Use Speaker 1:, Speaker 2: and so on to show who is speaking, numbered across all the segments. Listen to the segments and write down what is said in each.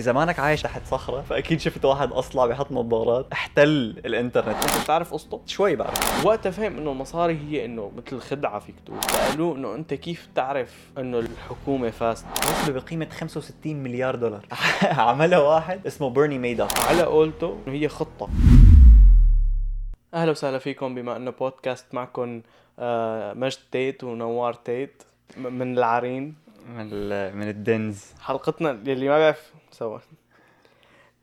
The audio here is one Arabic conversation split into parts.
Speaker 1: إذا مانك عايش تحت صخرة فأكيد شفت واحد أصلع بيحط نظارات احتل الإنترنت.
Speaker 2: أنت بتعرف قصته؟
Speaker 1: شوي بعرف.
Speaker 2: وقتها فهم إنه المصاري هي إنه مثل خدعه فيك تقول. سألوه إنه أنت كيف تعرف إنه الحكومة فاسده
Speaker 1: وصلوا بقيمة 65 مليار دولار. عملها واحد اسمه بيرني ميدوف
Speaker 2: على قولته إنه هي خطة. أهلا وسهلا فيكم بما إنه بودكاست معكم آه، مجد تيت ونوار تيت من العرين.
Speaker 1: من ال- من الدنز.
Speaker 2: حلقتنا يلي ما بيعرف سوا.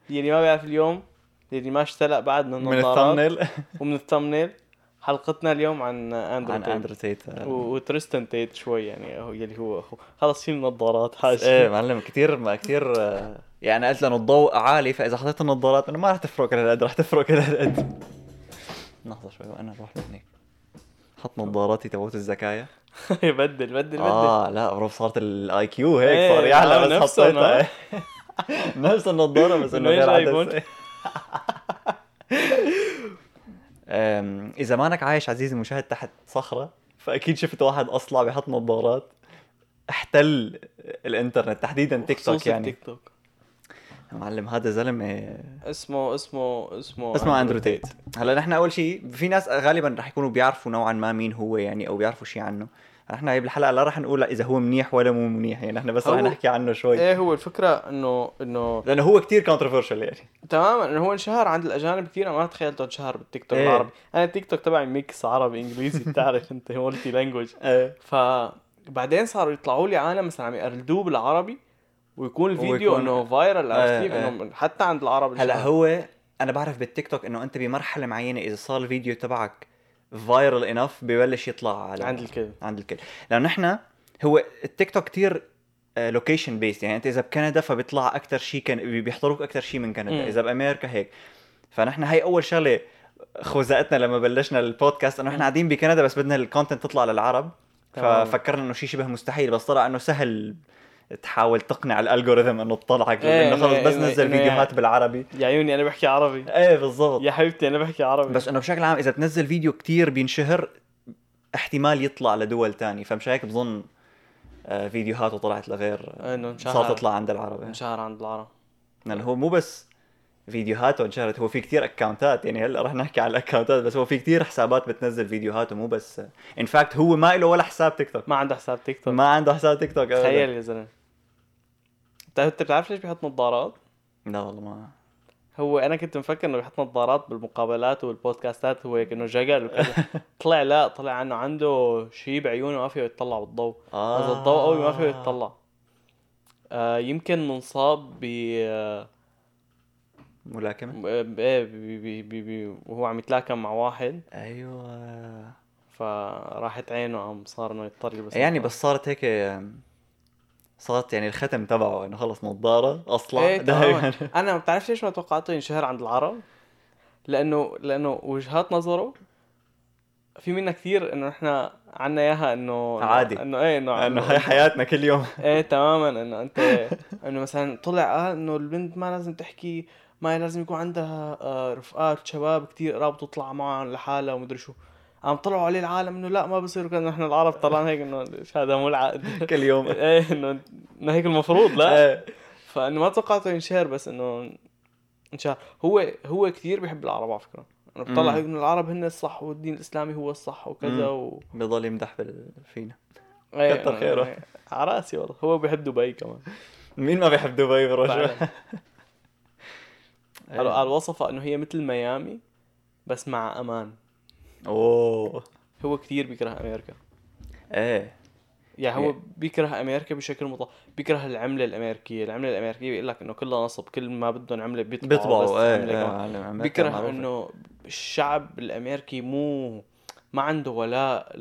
Speaker 2: يلي ما بيعرف اليوم يلي ما اشتلق بعد من
Speaker 1: من
Speaker 2: النظارات
Speaker 1: الثامنيل
Speaker 2: ومن الثمنيل حلقتنا اليوم عن اندرو
Speaker 1: عن
Speaker 2: تيت
Speaker 1: اندرو تيت
Speaker 2: و- وتريستن تيت شوي يعني هو يلي هو خلص شيل النظارات حاجة
Speaker 1: إيه معلم كثير ما كثير يعني قلت له إنه الضوء عالي فإذا حطيت النظارات إنه ما رح تفرق كل هالقد رح تفرق كل هالقد لحظه شوي وأنا أروح لهنيك. حط نظاراتي تبعت الزكايا
Speaker 2: بدل بدل بدل
Speaker 1: آه لا بروف صارت الاي كيو هيك
Speaker 2: إيه،
Speaker 1: صار يعلى
Speaker 2: عم
Speaker 1: بس حطيتها.
Speaker 2: ها؟
Speaker 1: نفس النظارة بس
Speaker 2: إنه
Speaker 1: غير أم، إذا مانك عايش عزيزي المشاهد تحت صخرة فأكيد شفت واحد أصلع بيحط نظارات. احتل الإنترنت تحديدا تيك توك يعني.
Speaker 2: تيك توك.
Speaker 1: معلم هذا زلمة.
Speaker 2: اسمه اسمه اسمه
Speaker 1: اسمه اندرو تيت هلا نحن أول شيء في ناس غالبا رح يكونوا بيعرفوا نوعا ما مين هو يعني أو بيعرفوا شيء عنه. نحن هي بالحلقة لا رح نقول إذا هو منيح ولا مو منيح يعني نحن بس رح نحكي عنه شوي.
Speaker 2: إيه هو الفكرة إنه إنه
Speaker 1: لأنه هو كتير controversial يعني.
Speaker 2: تماما إنه هو انشهر عند الأجانب كثير ما تخيلته انشهر بالتيك توك
Speaker 1: إيه.
Speaker 2: العربي. أنا التيك توك تبعي mix عربي إنجليزي بتعرف أنت multi language
Speaker 1: إيه.
Speaker 2: فبعدين صاروا يطلعوا لي عالم مثلا عم يقلدوه بالعربي. ويكون الفيديو
Speaker 1: ويكون-
Speaker 2: إنه viral عرفت
Speaker 1: إيه،
Speaker 2: كيف
Speaker 1: إيه.
Speaker 2: انه حتى عند العرب هلأ.
Speaker 1: هو أنا بعرف بالتيك توك إنه أنت بمرحلة معينة إذا صار الفيديو تبعك viral enough ببلش يطلع على
Speaker 2: عند الكل
Speaker 1: عند الكل لأنه نحن هو التيك توك كثير location based يعني أنت إذا بكندا فبيطلع أكثر شيء كان بيحضروك أكثر شيء من كندا
Speaker 2: مم.
Speaker 1: إذا بأمريكا هيك فنحن هاي أول شغلة خزقتنا لما بلشنا البودكاست إنه نحن قاعدين بكندا بس بدنا ال content تطلع للعرب. ففكرنا إنه شيء شبه مستحيل بس طلع إنه سهل تحاول تقنع الالجوريثم إنه تطلعك
Speaker 2: إيه،
Speaker 1: إنه خلص بس
Speaker 2: إنه-
Speaker 1: نزل
Speaker 2: إنه
Speaker 1: فيديوهات
Speaker 2: يعني-
Speaker 1: بالعربي.
Speaker 2: يا عيوني أنا بحكي عربي.
Speaker 1: إيه بالضبط.
Speaker 2: يا حبيبتي أنا بحكي عربي.
Speaker 1: بس إنه بشكل عام إذا بتنزل فيديو كتير بينشهر احتمال يطلع لدول تاني فمش هيك بظن آه، فيديوهاته طلعت لغير
Speaker 2: إنه انشهر.
Speaker 1: صارت تطلع عند العرب.
Speaker 2: انشهر عند العرب.
Speaker 1: لأنه هو مو بس فيديوهاته انشهرت هو في كتير اكونتات يعني هلا رح نحكي على الاكونتات بس هو في كتير حسابات بتنزل فيديوهاته مو بس in fact هو ما له ولا حساب تيك توك
Speaker 2: ما عنده حساب تيك توك
Speaker 1: ما عنده حساب تيك توك.
Speaker 2: تخيل يا زلمة. انت أنت بتعرف ليش بيحط نظارات؟
Speaker 1: لا والله ما
Speaker 2: هو أنا كنت مفكر إنه بيحط نظارات بالمقابلات وال podcasts هو هيك إنه جقل وكذا. طلع لا طلع إنه عنده شيء بعيونه ما فيه يتطلع بالضوء. هذا الضوء قوي ما فيه يتطلع. آه يمكن منصاب ب آه،
Speaker 1: ملاكمه
Speaker 2: إيه وهو عم يتلاكم مع واحد.
Speaker 1: أيوه.
Speaker 2: فراحت عينه قام صار إنه يضطر يلبس
Speaker 1: يعني. بس صارت هيك صارت يعني الختم تبعه إنه خلص نظارة
Speaker 2: أصلع
Speaker 1: إيه
Speaker 2: تماما أنا ما بتعرف ليش ما توقعته ينشهر عند العرب لأنه لأنه وجهات نظره في منها كثير إنه إحنا عنا إياها إنه
Speaker 1: عادي.
Speaker 2: إنه إيه إنه
Speaker 1: إنه هاي حياتنا كل يوم.
Speaker 2: إيه تماما. إنه أنت إنه مثلا طلع قال إنه البنت ما لازم تحكي ما لازم يكون عندها آه، رفقات شباب كثير قراب تطلع معهم لحالها ومدري شو. قام طلعوا عليه العالم إنه لا ما بصير كان نحن العرب طلعنا هيك إنه هذا مو العقد
Speaker 1: كل يوم
Speaker 2: إيه إنه هيك المفروض لا
Speaker 1: إيه
Speaker 2: فإنه ما توقعته ينشهر بس إنه إنشهر هو هو كثير بيحب العرب على فكرة انه بيطلع
Speaker 1: مم.
Speaker 2: هيك انه العرب هن الصح والدين الإسلامي هو الصح وكذا. و...
Speaker 1: بضل يمدح فينا
Speaker 2: إيه،
Speaker 1: كتر
Speaker 2: إنه-
Speaker 1: خيره.
Speaker 2: إيه. على رأسي والله هو بيحب دبي كمان
Speaker 1: مين ما بيحب دبي بروح. إيه.
Speaker 2: قالوا قال وصفها إنه هي مثل ميامي بس مع أمان
Speaker 1: أوه.
Speaker 2: هو كثير بيكره أمريكا.
Speaker 1: إيه.
Speaker 2: يعني هو
Speaker 1: يعني-
Speaker 2: بيكره أمريكا بشكل مطلق. بيكره العملة الأمريكية. العملة الأمريكية بيقول لك إنه كلها نصب كل ما بدهم عملة بيطبعوا,
Speaker 1: بيطبعوا.
Speaker 2: إيه
Speaker 1: إيه أمريكا
Speaker 2: بيكره. إنه الشعب الأمريكي مو ما عنده ولاء.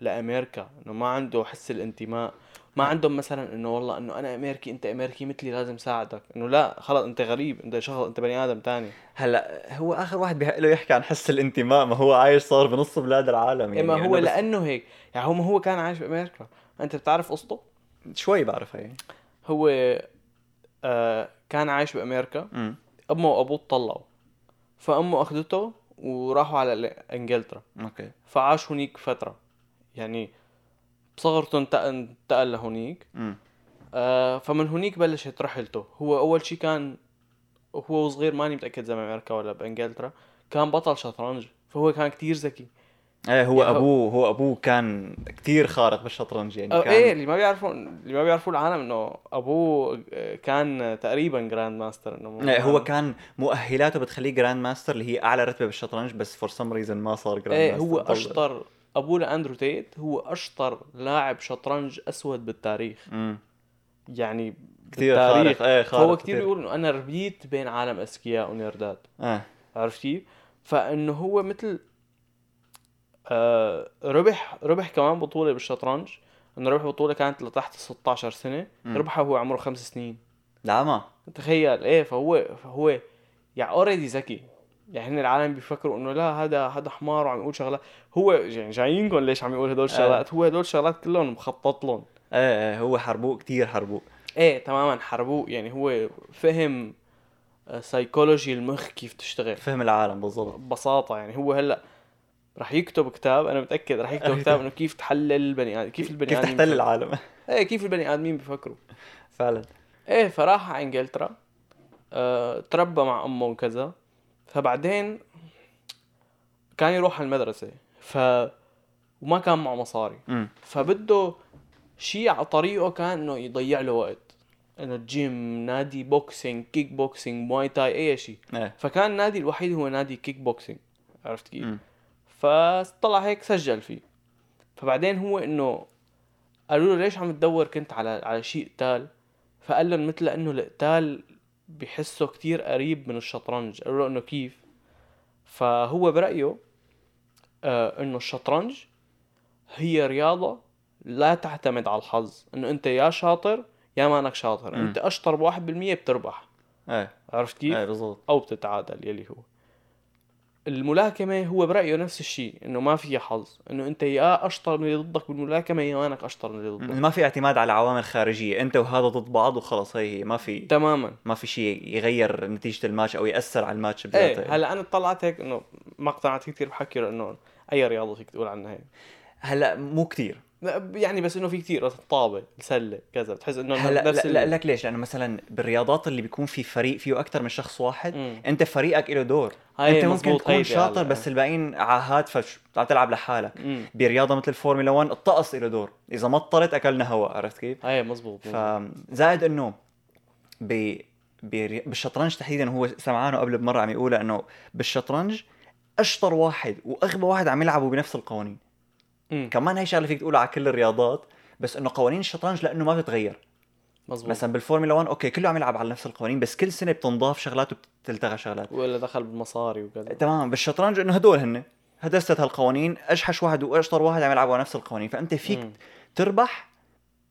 Speaker 2: لأمريكا. إنه ما عنده حس الانتماء. ما عندهم مثلا إنه والله إنه أنا أمريكي أنت أمريكي مثلي لازم ساعدك. إنه لا خلص أنت غريب أنت شخص أنت بني آدم تاني.
Speaker 1: هلأ هو آخر واحد بيحق له يحكي عن حس الانتماء ما هو عايش صار بنص بلاد العالم يعني.
Speaker 2: اما هو
Speaker 1: بس-
Speaker 2: لأنه هيك. يعني هو ما هو كان عايش بأمريكا. أنت بتعرف قصته؟
Speaker 1: شوي بعرف هي.
Speaker 2: هو آه كان عايش بأمريكا.
Speaker 1: امم
Speaker 2: أمه وأبوه اتطلقوا. فأمه أخذته وراحوا على إنجلترا.
Speaker 1: أوكي.
Speaker 2: فعاش هنيك فترة. يعني بصغرته انتقل انتقل لهونيك. آه فمن هنيك بلشت رحلته. هو أول شيء كان هو صغير ماني متأكد إذا بامريكا ولا بإنجلترا كان بطل شطرنج. فهو كان كتير ذكي.
Speaker 1: إيه هو
Speaker 2: هو-
Speaker 1: ابوه هو أبوه كان كثير خارق بالشطرنج يعني
Speaker 2: أو
Speaker 1: كان
Speaker 2: إيه اللي ما بيعرفوا اللي ما بيعرفوا العالم إنه أبوه آه، كان تقريبا grand master إنه
Speaker 1: إيه هو كان مؤهلاته بتخليه grand master اللي هي أعلى رتبة بالشطرنج بس for some reason ما صار grand
Speaker 2: إيه
Speaker 1: ماستر
Speaker 2: هو اشطر ابوه لأندرو تيت هو أشطر لاعب شطرنج أسود بالتاريخ.
Speaker 1: امم
Speaker 2: يعني
Speaker 1: كثير. خارق. إيه خارق
Speaker 2: فهو كثير بيقول إنه أنا ربيت بين عالم أذكياء و
Speaker 1: nerd ات. إيه.
Speaker 2: عرفت كيف؟ فإنه هو مثل آه ربح ربح كمان بطولة بالشطرنج. إنه ربح بطولة كانت لتحت 16 سنة.
Speaker 1: مم.
Speaker 2: ربحها وهو عمره خمس سنين.
Speaker 1: نعم
Speaker 2: تخيل. إيه فهو فهو يعني already ذكي. يعني هن العالم بيفكروا إنه لا هذا هذا حمار وعم يقول شغلات. هو يعني جايينكم ليش عم يقول هدول الشغلات؟ هو هدول الشغلات كلهم مخطط لهم.
Speaker 1: إيه إيه هو حربوق كثير حربوق
Speaker 2: إيه تماما حربوق يعني هو فهم سايكولوجي المخ كيف تشتغل.
Speaker 1: فهم العالم بالضبط.
Speaker 2: ببساطة يعني هو هلأ رح يكتب كتاب أنا متأكد رح يكتب كتاب إنه كيف تحلل البني آدم كيف البني
Speaker 1: كيف
Speaker 2: آدمين
Speaker 1: تحتل
Speaker 2: بيفكروا.
Speaker 1: العالم.
Speaker 2: إيه كيف البني آدمين بيفكروا.
Speaker 1: فعلا.
Speaker 2: إيه فراح على إنجلترا آه، تربى مع أمه وكذا. فبعدين كان يروح على المدرسة ف وما كان معه مصاري.
Speaker 1: امم
Speaker 2: فبده شيء على طريقه كان إنه يضيع له وقت. إنه جيم نادي boxing kick boxing muay thai أي شيء.
Speaker 1: إيه.
Speaker 2: فكان النادي الوحيد هو نادي kick boxing عرفت كيف؟ فطلع هيك سجل فيه. فبعدين هو إنه قالوا له ليش عم تدور كنت على على شيء قتال؟ فقال لهم مثل إنه القتال بحسه كتير قريب من الشطرنج. قالوا له إنه كيف؟ فهو برأيه آه إنه الشطرنج هي رياضة لا تعتمد على الحظ. إنه أنت يا شاطر يا مانك شاطر.
Speaker 1: مم.
Speaker 2: أنت أشطر بواحد بالمية بتربح.
Speaker 1: إيه.
Speaker 2: عرفت كيف؟
Speaker 1: إيه بالضبط.
Speaker 2: أو بتتعادل يلي هو. الملاكمة هو برأيه نفس الشيء إنه ما فيها حظ إنه أنت يا أشطر من اللي ضدك بالملاكمة يا مانك أشطر من اللي ضدك.
Speaker 1: ما في اعتماد على عوامل خارجيه أنت وهذا ضد بعض وخلص هي هي ما في
Speaker 2: تماما.
Speaker 1: ما في شيء يغير نتيجة الماتش أو يأثر على الماتش بذاته.
Speaker 2: إيه هلأ أنا طلعت هيك إنه ما اقتنعت كثير بحكي لأنه أي رياضة فيك تقول عنها هيك.
Speaker 1: هلأ مو كتير.
Speaker 2: يعني بس إنه في كثير الطابة السلة كذا بتحس إنه
Speaker 1: هلا
Speaker 2: نفس
Speaker 1: لا, لك ليش لأنه مثلا بالرياضات اللي بيكون في فريق فيه أكثر من شخص واحد
Speaker 2: مم.
Speaker 1: أنت فريقك له دور
Speaker 2: هاي
Speaker 1: أنت ممكن تكون شاطر. بس الباقيين عاهات فش عم تلعب لحالك
Speaker 2: مم.
Speaker 1: برياضة مثل الفورمولا 1 الطقس له دور إذا مطرت أكلنا هواء عرفت كيف
Speaker 2: هاي مزبوط.
Speaker 1: فزائد إنه ب... بري... بالشطرنج تحديدا هو سمعانه قبل بمرة عم يقولها إنه بالشطرنج أشطر واحد وأغبى واحد عم يلعبوا بنفس القوانين كمان هي شغلة فيك تقولها على كل الرياضات بس إنه قوانين الشطرنج لأنه ما بتتغير.
Speaker 2: مزبوط
Speaker 1: مثلا بالفورمولا 1 okay كله عم يلعب على نفس القوانين بس كل سنة بتنضاف شغلات وبتلتغى شغلات.
Speaker 2: ولا دخل بالمصاري وكذا.
Speaker 1: تمام بالشطرنج إنه هدول هن هدست هالقوانين أجحش واحد وأشطر واحد عم يلعبوا على نفس القوانين. فأنت فيك
Speaker 2: مم.
Speaker 1: تربح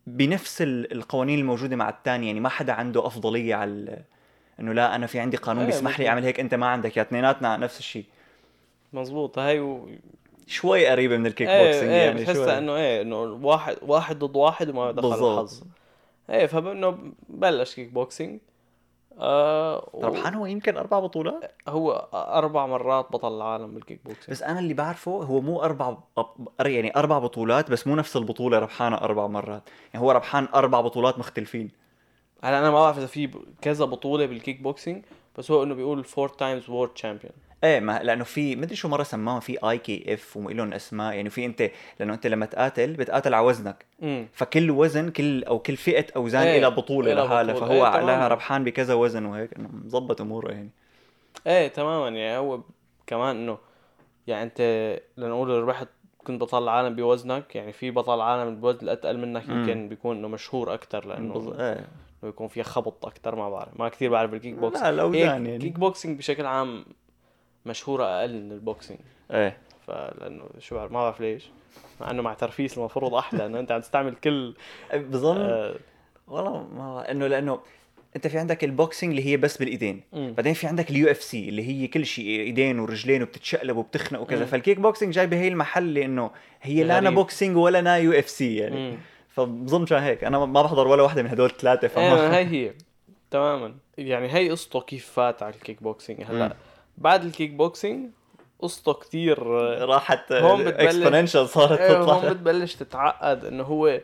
Speaker 1: بنفس ال- القوانين الموجودة مع الثاني يعني ما حدا عنده أفضلية على إنه لا أنا في عندي قانون
Speaker 2: إيه،
Speaker 1: بيسمح لي. أعمل هيك أنت ما عندك يا اثنيناتنا نفس الشيء.
Speaker 2: مزبوط هاي و...
Speaker 1: شوي قريبة من ال
Speaker 2: kick
Speaker 1: إيه
Speaker 2: boxing إيه
Speaker 1: يعني
Speaker 2: بتحسها
Speaker 1: شوي.
Speaker 2: إنه إيه إنه واحد واحد ضد واحد وما دخل. الحظ. إيه فانه بلش kick boxing. آه و-
Speaker 1: ربحان هو يمكن أربع بطولات؟
Speaker 2: هو أربع مرات بطل العالم بال kick boxing.
Speaker 1: بس أنا اللي بعرفه هو مو أربع يعني أربع بطولات بس مو نفس البطولة ربحانها أربع مرات. يعني هو ربحان أربع بطولات مختلفين.
Speaker 2: هلأ أنا ما بعرف إذا في كذا بطولة بال kick boxing بس هو إنه بيقول four times world champion
Speaker 1: إيه ما لأنه في مدري شو مرة سماهم في IKF ولهم أسماء يعني في أنت لأنه أنت لما تقاتل بتقاتل على وزنك.
Speaker 2: امم
Speaker 1: فكل وزن كل أو كل فئة أوزان
Speaker 2: إيه،
Speaker 1: لها
Speaker 2: بطولة
Speaker 1: لحالها. فهو
Speaker 2: إيه، تماماً.
Speaker 1: لها ربحان بكذا وزن وهيك إنه مظبط أموره يعني.
Speaker 2: إيه تماما. يعني هو كمان إنه يعني أنت لنقول ربحت كنت بطل العالم بوزنك يعني في بطل عالم بوزن الاتقل منك
Speaker 1: مم.
Speaker 2: يمكن بيكون إنه مشهور أكثر لأنه
Speaker 1: بز- إيه.
Speaker 2: إنه يكون فيها خبط أكثر ما بعرف. ما كثير بعرف بال kick boxing.
Speaker 1: لا الأوزان
Speaker 2: هيك
Speaker 1: يعني.
Speaker 2: kick boxing بشكل عام مشهورة أقل من ال
Speaker 1: boxing
Speaker 2: إيه فلأنه شو ما بعرف ليش مع إنه مع ترفيس المفروض أحلى إنه أنت عم تستعمل كل
Speaker 1: بظن
Speaker 2: آه
Speaker 1: والله ما إنه لأنه أنت في عندك ال boxing اللي هي بس بالإيدين
Speaker 2: مم.
Speaker 1: بعدين في عندك ال UFC اللي هي كل شيء إيدين ورجلين وبتتشقلب وبتخنق وكذا
Speaker 2: مم.
Speaker 1: فال kick boxing جاي بهي المحل لأنه هي لا أنا
Speaker 2: غريب.
Speaker 1: boxing ولا أنا UFC يعني
Speaker 2: مم.
Speaker 1: فبظن مشان هيك أنا ما بحضر ولا واحدة من هدول الثلاثة
Speaker 2: إيه
Speaker 1: فما
Speaker 2: هي هي تماما يعني هي قصته كيف فات على ال kick boxing
Speaker 1: مم.
Speaker 2: هلا بعد ال kick boxing قصته كتير
Speaker 1: راحت
Speaker 2: هون بتبلش-
Speaker 1: exponential صارت
Speaker 2: هون
Speaker 1: تطلع.
Speaker 2: بتبلش تتعقد انه هو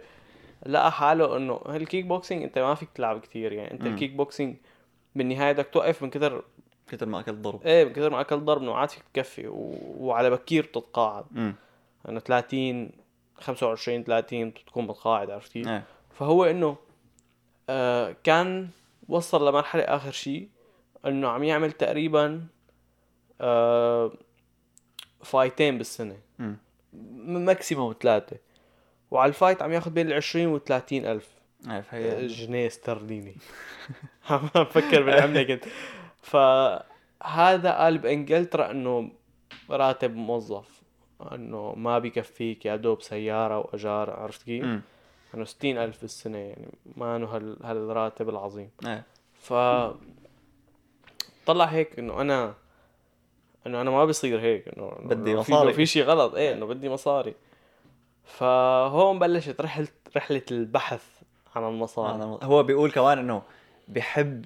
Speaker 2: لقى حاله إنه ال kick boxing أنت ما فيك تلعب كتير يعني. أنت
Speaker 1: مم.
Speaker 2: ال kick boxing بالنهاية بدك توقف من كثر
Speaker 1: كتر ما أكلت ضرب.
Speaker 2: إيه من كثر ما اكل ضرب إنه عاد فيك تكفي و... وعلى بكير تتقاعد
Speaker 1: امم
Speaker 2: إنه 30 25 30 تكون متقاعد عرفت كيف؟
Speaker 1: إيه.
Speaker 2: فهو إنه آه كان وصل لمرحلة آخر شيء إنه عم يعمل تقريبا fight ين
Speaker 1: بالسنة.
Speaker 2: maximum ثلاثة. وعلى ال fight عم ياخذ بين ال 20 وال 30 الف
Speaker 1: إيه فهي
Speaker 2: جنيه استرليني. عم بفكر بالعملة كنت. فهذا قال بإنجلترا إنه راتب موظف. إنه ما بكفيك يا دوب سيارة وأجار عرفت كيف؟ إنه 60 ألف بالسنة يعني ما انه هال هالراتب العظيم. ف طلع هيك إنه أنا إنه أنا ما بصير هيك إنه
Speaker 1: بدي مصاري.
Speaker 2: في شيء غلط. إيه إنه بدي مصاري. فهون بلشت رحلة رحلة البحث عن المصاري.
Speaker 1: أنا- هو بيقول كمان إنه بيحب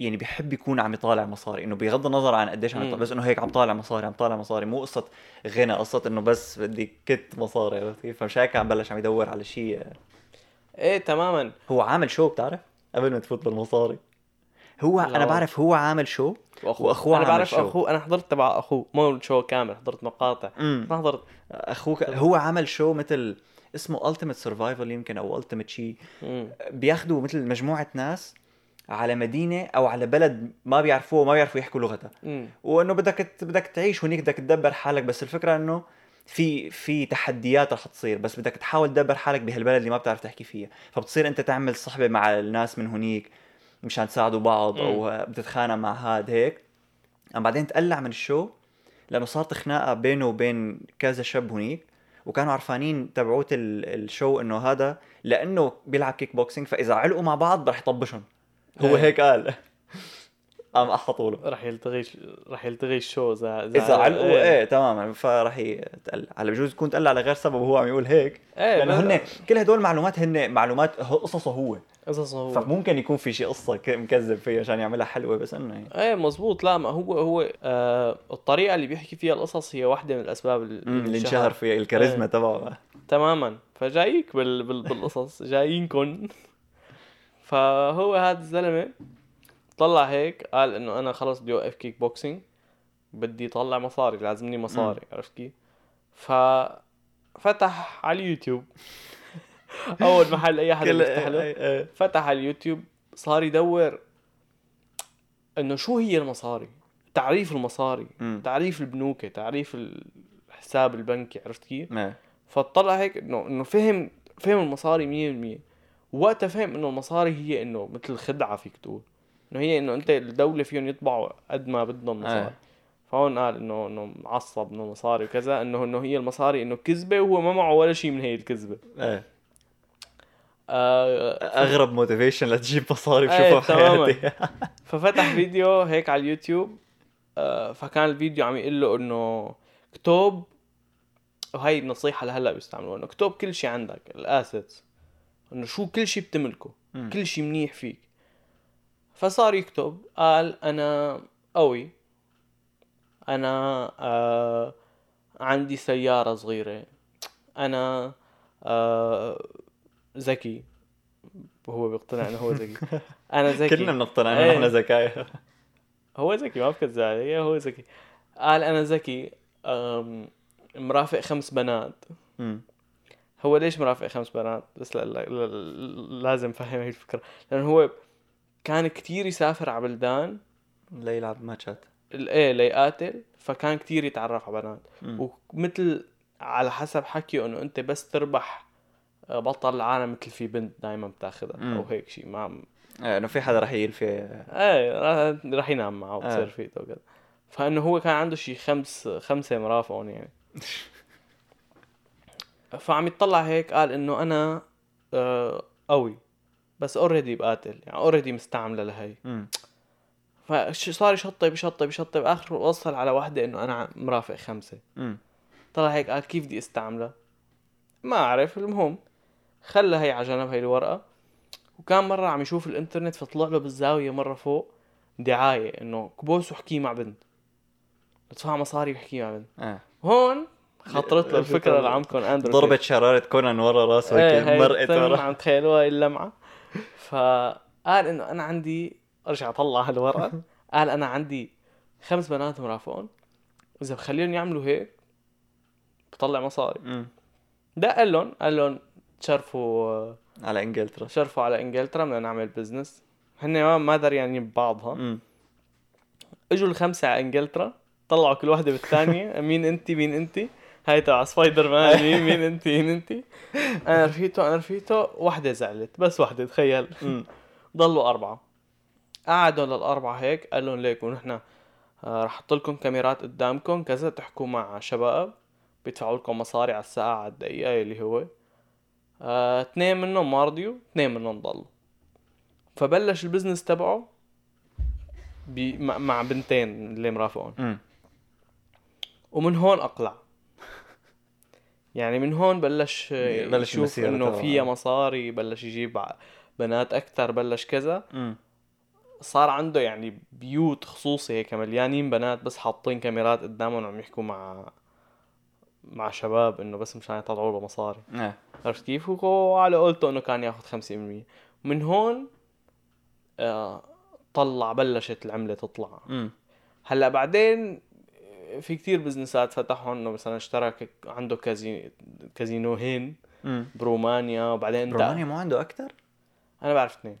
Speaker 1: يعني بيحب يكون عم يطالع مصاري. إنه بغض النظر عن قديش عم يطالع. بس إنه هيك عم طالع مصاري عم طالع مصاري. مو قصة غنى قصة إنه بس بدي كت مصاري عرفت كيف؟ فمش هيك عم بلش عم يدور على شيء
Speaker 2: إيه تماما.
Speaker 1: هو عامل شو بتعرف؟ قبل ما تفوت بالمصاري. هو
Speaker 2: أنا.
Speaker 1: بعرف هو عامل شو وأخوه.
Speaker 2: وأخوه
Speaker 1: أنا
Speaker 2: بعرف
Speaker 1: شو.
Speaker 2: أخوه. أنا حضرت تبع أخوه. مو شو كامل. حضرت مقاطع. ما حضرت
Speaker 1: أخوك هو عمل شو مثل اسمه ultimate survival يمكن أو ultimate شيء. بياخذوا مثل مجموعة ناس على مدينة أو على بلد ما بيعرفوه وما بيعرفوا يحكوا لغتها. وإنه بدك بدك تعيش هنيك بدك تدبر حالك. بس الفكرة إنه في في تحديات رح تصير. بس بدك تحاول تدبر حالك بهالبلد اللي ما بتعرف تحكي فيها. فبتصير أنت تعمل صحبة مع الناس من هنيك. مشان تساعدوا بعض أو بتتخانق مع هاد هيك. اما بعدين تقلع من ال show لأنه صارت خناقة بينه وبين كذا شاب هنيك وكانوا عرفانين تبعوت ال- ال show إنه هذا لأنه بيلعب كيك بوكسينج فإذا علقوا مع بعض رح يطبشهم. هو
Speaker 2: إيه.
Speaker 1: هيك قال. قام احطوا له
Speaker 2: رح يلتغي رح يلتغي ال show
Speaker 1: اذا إذا علقوا إيه. تماما. فراح يتقلع على بجوز يكون تقلع لغير سبب وهو عم يقول هيك. إيه
Speaker 2: لأنه
Speaker 1: هن كل هدول المعلومات هن معلومات قصصه هو.
Speaker 2: قصصه هو.
Speaker 1: فممكن يكون في شيء قصة مكذب فيها عشان يعملها حلوة بس إنه
Speaker 2: إيه مزبوط. لا ما هو هو آه الطريقة اللي بيحكي فيها القصص هي واحدة من الأسباب اللي
Speaker 1: انشهر فيها الكاريزما
Speaker 2: إيه.
Speaker 1: تبعه.
Speaker 2: تماما. فجايك بال... بال... بالقصص. جايينكن. فهو هذا الزلمة طلع هيك قال إنه أنا خلص بدي أوقف كيك بوكسينج بدي اطلع مصاري لازمني مصاري عرفت كيف؟ ففتح على اليوتيوب أول محل أي حدا بيفتح له. فتح على اليوتيوب صار يدور إنه شو هي المصاري تعريف المصاري. تعريف البنوكه تعريف الحساب البنكي عرفت كيف. فطلع هيك انه إنه فهم فهم المصاري 100% وقتها فهم إنه المصاري هي إنه مثل خدعة فيك تقول إنه هي إنه أنت الدولة فيهم يطبعوا قد ما بدهم مصاري
Speaker 1: إيه.
Speaker 2: فهون قال إنه إنه معصب إنه مصاري وكذا إنه إنه هي المصاري إنه كذبة وهو ما معه ولا شيء من هي الكذبة
Speaker 1: إيه
Speaker 2: آه
Speaker 1: أغرب motivation لتجيب مصاري
Speaker 2: إيه،
Speaker 1: بشوفها
Speaker 2: تماماً.
Speaker 1: بحياتي
Speaker 2: ففتح فيديو هيك على اليوتيوب آه، فكان الفيديو عم يقول له إنه اكتب وهي النصيحة لهلأ بيستعملوها إنه اكتب كل شيء عندك ال assets إنه شو كل شيء بتملكه
Speaker 1: مم.
Speaker 2: كل شيء منيح فيك فصار يكتب قال أنا قوي أنا آه عندي سيارة صغيرة أنا آه ذكي. وهو بيقتنع إنه هو ذكي. أنا ذكي.
Speaker 1: كلنا بنقتنع
Speaker 2: إيه.
Speaker 1: انه نحن ذكايا
Speaker 2: هو ذكي ما فكر زعل هو ذكي. قال أنا ذكي مرافق خمس بنات. هو ليش مرافق خمس بنات؟ بس لا لا لا لازم فهم هي الفكرة. لأنه هو كان كتير يسافر على بلدان.
Speaker 1: ليلعب ماتشات
Speaker 2: إيه ليقاتل فكان كتير يتعرف على بنات. ومثل على حسب حكيه إنه أنت بس تربح آه، بطل العالم مثل في بنت دائما بتاخذها
Speaker 1: أو.
Speaker 2: هيك شيء ما
Speaker 1: إيه، إنه في حدا رح يلفي
Speaker 2: إيه راح ينام معه. وتصير فيته وكذا فإنه هو كان عنده شي خمس خمسة مرافقهم يعني. فعم يطلع هيك قال إنه أنا آه قوي. بس already بقاتل يعني already مستعملة لهي. فصار يشطب يشطب يشطب. آخر وصل على واحدة إنه أنا مرافق
Speaker 1: خمسة.
Speaker 2: طلع هيك قال كيف بدي استعملها؟ ما أعرف المهم خلى هي على جنب هي الورقة. وكان مرة عم يشوف الإنترنت فطلع له بالزاوية مرة فوق دعاية إنه كبوس وحكي مع بنت. ادفع مصاري وحكي مع بنت.
Speaker 1: آه.
Speaker 2: هون خطرت له الفكرة اللي عمكم اندرو
Speaker 1: ضربت شرارة كونان ورا راسه هيك
Speaker 2: هاي
Speaker 1: مرقت ورا.
Speaker 2: عم تخيلوها اللمعه فقال إنه أنا عندي أرجع أطلع هالورقة. قال أنا عندي خمس بنات مرافقون. واذا بخليهم يعملوا هيك بطلع مصاري. دق قال لهم قال لهم تشرفوا
Speaker 1: على إنجلترا.
Speaker 2: شرفوا على إنجلترا بدنا نعمل business هن ما دريانين ببعضها. إجوا الخمسة على إنجلترا طلعوا كل واحدة بالثانية. مين انت مين انت؟ هاي تبع سبايدر مان. مين مين انت مين انت أنا رفيقته أنا رفيقته وحدة زعلت. بس وحدة تخيل. ضلوا أربعة. قعدوا للأربعة هيك قال لهم ليكوا نحن آه، رح أحط لكم كاميرات قدامكم كذا تحكوا مع شباب بيدفعوا لكم مصاري على الساعة على الدقيقة اللي هو. آه، اثنين منهم ما رضيوا اثنين منهم ضلوا. فبلش البزنس تبعه مع, بنتين اللي مرافقون
Speaker 1: مم.
Speaker 2: ومن هون أقلع. يعني من هون بلش
Speaker 1: بلش
Speaker 2: يشوف
Speaker 1: إنه.
Speaker 2: فيها مصاري بلش يجيب بنات أكثر بلش كذا
Speaker 1: مم.
Speaker 2: صار عنده يعني بيوت خصوصي هيك مليانين بنات بس حاطين كاميرات قدامهم وعم يحكوا مع مع شباب إنه بس مشان يطلعوا له مصاري
Speaker 1: إيه
Speaker 2: عرفت كيف؟ وهو على قولته إنه كان ياخذ 50% من هون آه طلع بلشت العملة تطلع
Speaker 1: مم.
Speaker 2: هلأ بعدين في كتير بزنسات فتحوا انه مثلا اشترى ك- عنده كازي كازينوهين. برومانيا وبعدين
Speaker 1: رومانيا مو عنده أكثر
Speaker 2: أنا بعرف اثنين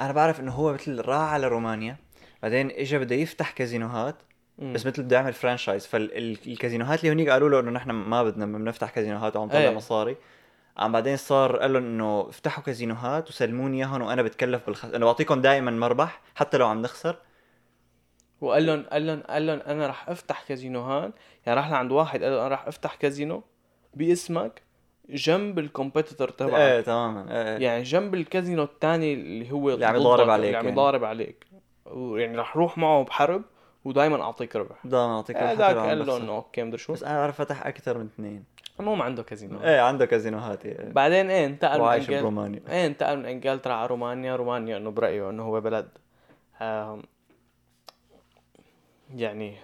Speaker 1: أنا بعرف إنه هو مثل راح على رومانيا بعدين اجى بده يفتح كازينوهات
Speaker 2: مم.
Speaker 1: بس مثل بده يعمل franchise فالكازينوهات اللي هونيك قالوا له إنه نحن ما بدنا بدنا نفتح كازينوهات وعم نطلع
Speaker 2: إيه.
Speaker 1: مصاري عم بعدين صار قال لهم إنه افتحوا كازينوهات وسلموني إياهم وأنا بتكلف بالخ... أنا بعطيكم دائما مربح حتى لو عم نخسر
Speaker 2: وقال لهم قال لهم قال لهم أنا رح أفتح كازينوهات يعني راح لعند واحد قال له أنا رح أفتح كازينو باسمك جنب ال competitor تبعك.
Speaker 1: إيه تماما. إيه
Speaker 2: يعني جنب الكازينو الثاني اللي هو
Speaker 1: اللي عم يضارب عليك
Speaker 2: اللي عم
Speaker 1: يعني.
Speaker 2: يضارب عليك. ويعني رح روح معه بحرب ودائما أعطيك ربح.
Speaker 1: دائما أعطيك حتى
Speaker 2: هذاك
Speaker 1: عم
Speaker 2: قال له. انه okay مدري شو.
Speaker 1: بس أنا بعرف فتح أكثر من اثنين.
Speaker 2: المهم عنده كازينو.
Speaker 1: إيه عنده كازينوهات إيه.
Speaker 2: بعدين إيه انتقل من
Speaker 1: وعايش
Speaker 2: انجل...
Speaker 1: برومانيا.
Speaker 2: إيه انتقل من إنجلترا على رومانيا. رومانيا إنه برأيه إنه هو بلد يعني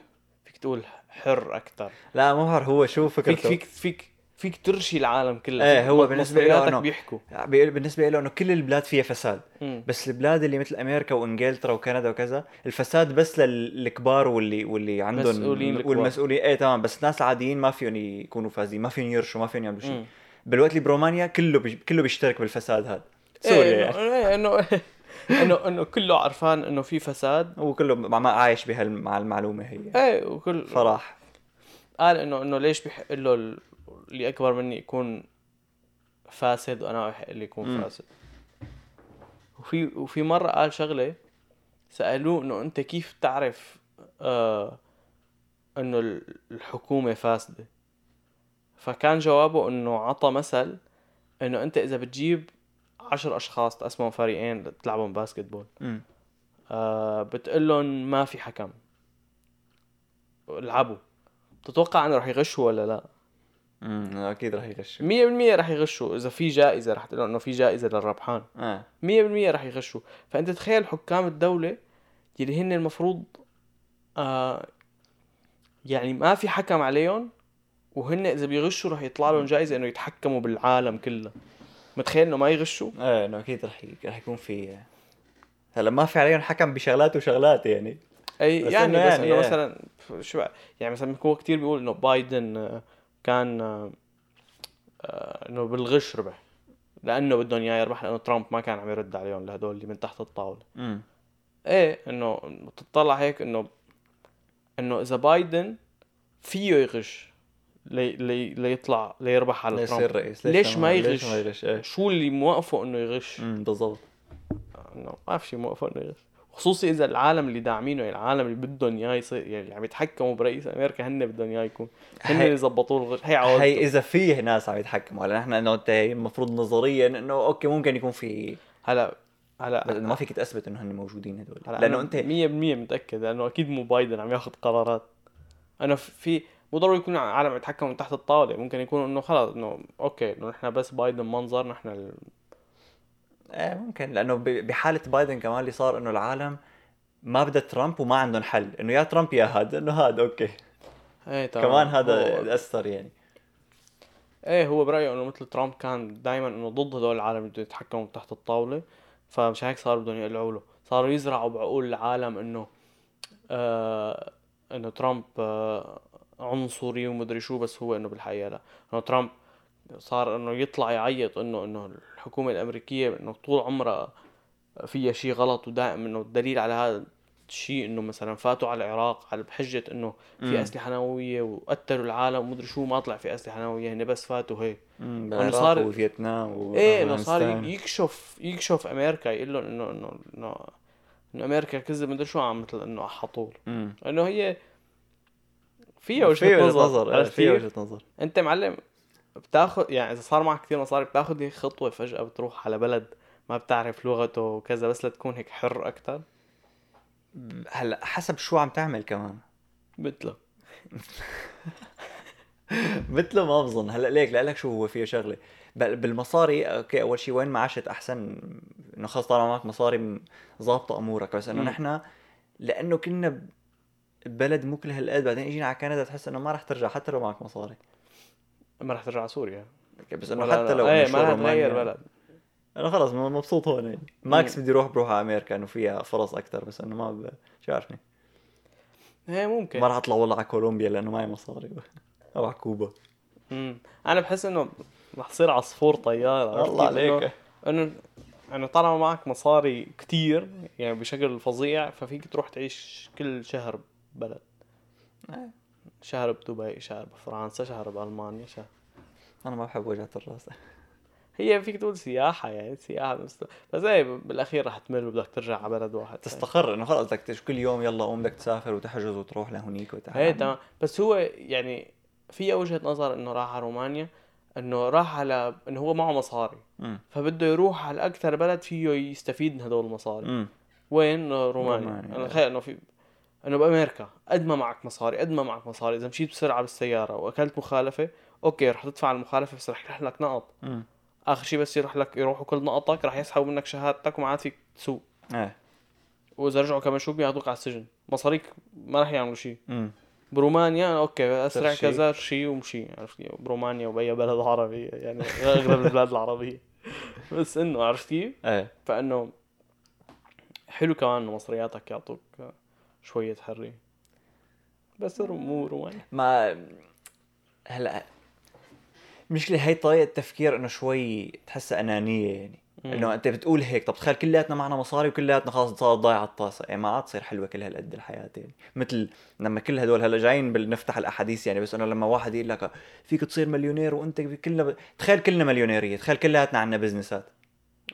Speaker 2: فيك تقول حر أكثر
Speaker 1: لا مو حر هو شو
Speaker 2: فيك
Speaker 1: فكرته؟
Speaker 2: فيك فيك فيك ترشي العالم كله.
Speaker 1: إيه
Speaker 2: فيك
Speaker 1: هو بالنسبة له إنه-
Speaker 2: بيحكوا.
Speaker 1: بي- بالنسبة له إنه كل البلاد فيها فساد.
Speaker 2: مم.
Speaker 1: بس البلاد اللي مثل أمريكا وإنجلترا وكندا وكذا الفساد بس للكبار واللي واللي عندهم. والمسؤولين. إيه تمام. بس الناس العاديين ما فيهم يكونوا فاسدين ما فيهم يرشوا ما فيهم يعملوا شيء. بالوقت اللي برومانيا كله بيج... كله بيشترك بالفساد هذا. سوريا
Speaker 2: إيه
Speaker 1: يعني
Speaker 2: انه انه إنه كله عرفان إنه في فساد.
Speaker 1: هو كله مع ما عايش بهال مع المعلومة هي.
Speaker 2: إيه وكل
Speaker 1: فراح
Speaker 2: قال انه إنه ليش بيحق له ال- اللي أكبر مني يكون فاسد وأنا بحق لي يكون. فاسد. وفي وفي مرة قال شغلة سألوه إنه أنت كيف تعرف آه إنه ال- الحكومة فاسدة؟ فكان جوابه إنه عطى مثل إنه أنت إذا بتجيب عشر أشخاص تقسمهم فريقين تلعبهم باسكت بول. آه بتقول لهم ما في حكم. العبوا بتتوقع إنه رح يغشوا ولا لا؟
Speaker 1: امم أكيد رح يغش
Speaker 2: 100% رح يغشوا. إذا في جائزة رح تقول إنه في جائزة للربحان.
Speaker 1: آه.
Speaker 2: 100% رح يغشوا. فأنت تخيل حكام الدولة يلي هن المفروض آه يعني ما في حكم عليهم وهن إذا بيغشوا رح يطلع لهم جائزة إنه يتحكموا بالعالم كله. متخيل إنه ما يغشوا
Speaker 1: إيه إنه أكيد رح. رح يكون في هلأ ما في عليهم حكم بشغلات وشغلات يعني
Speaker 2: أي
Speaker 1: بس
Speaker 2: يعني
Speaker 1: إنه
Speaker 2: بس
Speaker 1: يعني
Speaker 2: إنه
Speaker 1: إيه.
Speaker 2: مثلا شو يعني مثلا هو كثير بيقول إنه بايدن آه، كان آه، آه، إنه بالغش ربح لأنه بدهم إياه يربح لأنه ترامب ما كان عم يرد عليهم لهدول اللي من تحت الطاولة
Speaker 1: امم
Speaker 2: إيه إنه بتطلع هيك إنه إنه إذا بايدن فيه يغش لي لي ليطلع ليربح على
Speaker 1: ليصير
Speaker 2: ترامب.
Speaker 1: رئيس
Speaker 2: ليش ما
Speaker 1: ليش
Speaker 2: يغش؟
Speaker 1: ما يغش؟ إيه.
Speaker 2: شو اللي موقفه إنه يغش؟
Speaker 1: بالضبط.
Speaker 2: إنه ما في شيء موقفه إنه يغش. خصوصي إذا العالم اللي داعمينه يعني العالم اللي بدهم اياه يصير يعني اللي عم يتحكموا برئيس أمريكا هن بدهم اياه يكون هن اللي يظبطوا الغش هي عوالته
Speaker 1: هي إذا في ناس عم يتحكموا هلا نحن إنه أنت المفروض نظريا إنه okay ممكن يكون في
Speaker 2: هلا هلا
Speaker 1: ما فيك تثبت إنه هن موجودين هدول.
Speaker 2: لأنه
Speaker 1: انت
Speaker 2: 100% متأكد لأنه أكيد مو بايدن عم ياخذ قرارات. أنا في مو ضروري يكون عالم يتحكموا من تحت الطاولة. ممكن يكون إنه خلص إنه okay إنه نحن بس بايدن منظر نحن ال...
Speaker 1: إيه ممكن. لأنه بحالة بايدن كمان اللي صار إنه العالم ما بدها ترامب وما عندهم حل. إنه يا ترامب يا هاد. إنه هاد okay.
Speaker 2: إيه تمام.
Speaker 1: كمان هذا
Speaker 2: هو-
Speaker 1: اثر يعني.
Speaker 2: إيه هو برأيه إنه مثل ترامب كان دائما إنه ضد هدول العالم اللي يتحكموا تحت الطاولة. فمش هيك صار بدهم يقلعوا له. صاروا يزرعوا بعقول العالم إنه آه إنه ترامب آه عنصري ومدري شو بس هو إنه بالحقيقة لا إنه ترامب صار إنه يطلع يعيط إنه إنه الحكومة الأمريكية إنه طول عمرها فيها شيء غلط ودائما إنه الدليل على هذا الشيء إنه مثلا فاتوا على العراق على بحجة
Speaker 1: إنه.
Speaker 2: في أسلحة نووية وقتلوا العالم ومدري شو ما طلع في أسلحة نووية هن بس فاتوا هيك
Speaker 1: بالعراق
Speaker 2: صار-
Speaker 1: وفيتنام و
Speaker 2: إيه إنه صار. يكشف يكشف أمريكا يقول لهم إنه إنه إنه إنه أمريكا كذب مدري شو عم مثل إنه حطول إنه هي فيها
Speaker 1: في وجهة
Speaker 2: نظر
Speaker 1: نظر
Speaker 2: عرفت
Speaker 1: في
Speaker 2: كيف؟
Speaker 1: وجهة نظر.
Speaker 2: انت معلم بتاخذ يعني إذا صار معك كثير مصاري بتاخذ هيك خطوة فجأة بتروح على بلد ما بتعرف لغته وكذا بس لتكون هيك حر أكثر
Speaker 1: هلا حسب شو عم تعمل كمان.
Speaker 2: مثله.
Speaker 1: مثله ما بظن. هلا ليك لك شو هو فيه شغلة؟ بالمصاري أوكي أول شيء وين ما عشت أحسن إنه خلص طالما معك مصاري ظابطة أمورك. بس
Speaker 2: إنه.
Speaker 1: نحن لأنه كنا ب- ببلد مو كل هالقد بعدين اجينا على كندا تحس إنه ما رح ترجع حتى لو معك مصاري.
Speaker 2: ما رح ترجع على سوريا.
Speaker 1: بس
Speaker 2: إنه
Speaker 1: حتى. لو إيه
Speaker 2: ما
Speaker 1: رومانيا،
Speaker 2: تغير بلد.
Speaker 1: أنا خلص مبسوط هون. ماكس. بدي أروح بروح على أمريكا إنه فيها فرص أكثر بس إنه ما ب... شو عارفني؟
Speaker 2: إيه ممكن.
Speaker 1: ما راح أطلع والله على كولومبيا لأنه معي مصاري. أو على كوبا.
Speaker 2: امم أنا بحس إنه رح تصير عصفور طيار عرفت
Speaker 1: والله
Speaker 2: كيف؟ إنه-
Speaker 1: عليك
Speaker 2: انه إنه طالما معك مصاري كتير يعني بشكل فظيع ففيك تروح تعيش كل شهر ببلد
Speaker 1: إيه.
Speaker 2: شهر بدبي شهر بفرنسا شهر بألمانيا شهر.
Speaker 1: أنا ما بحب وجهة الرأس.
Speaker 2: هي فيك تقول سياحة يعني سياحة بس بس إيه بالأخير رح تمل وبدك ترجع على بلد واحد.
Speaker 1: تستقر. إنه خلص بدك كل يوم يلا قوم بدك تسافر وتحجز وتروح لهونيك وتعال.
Speaker 2: إيه تمام. بس هو يعني فيها وجهة نظر إنه راح على رومانيا إنه راح على إنه هو معه مصاري.
Speaker 1: امم
Speaker 2: فبده يروح على أكثر بلد فيه يستفيد من هدول المصاري.
Speaker 1: امم
Speaker 2: وين؟ إنه رومانيا.
Speaker 1: رومانيا.
Speaker 2: أنا تخيل إنه في انه بامريكا قد ما معك مصاري قد ما معك مصاري إذا مشيت بسرعة بالسيارة وأكلت مخالفة أوكي رح تدفع المخالفة بس رح يروح لك نقط.
Speaker 1: امم
Speaker 2: آخر شيء بس يروح لك يروحوا كل نقطك رح يسحبوا منك شهادتك وما عاد فيك تسوق.
Speaker 1: إيه.
Speaker 2: وإذا رجعوا كمان شو بياخذوك على السجن؟ مصاريك ما رح يعملوا شيء برومانيا أوكي
Speaker 1: أسرع.
Speaker 2: كذا شيء ومشي. عرفت كيف؟ برومانيا وبأي بلد عربي يعني اغلب البلاد العربية. بس إنه عرفت كيف؟
Speaker 1: إيه.
Speaker 2: فإنه حلو كمان إنه مصرياتك يعطوك شوية حرية بس مو رومانيا
Speaker 1: ما هلا مشكلة هي طريقة تفكير إنه شوي تحسها أنانية يعني. إنه أنت بتقول هيك طب تخيل كلياتنا معنا مصاري وكلياتنا خلاص صارت ضايعة الطاسة. يعني ما عاد تصير حلوة كل هالقد الحياة يعني. مثل لما كل هدول هلا جايين بنفتح الأحاديث يعني بس إنه لما واحد يقول لك فيك تصير مليونير وأنت كلنا ب... تخيل كلنا مليونيرية تخيل كلياتنا عنا بزنسات.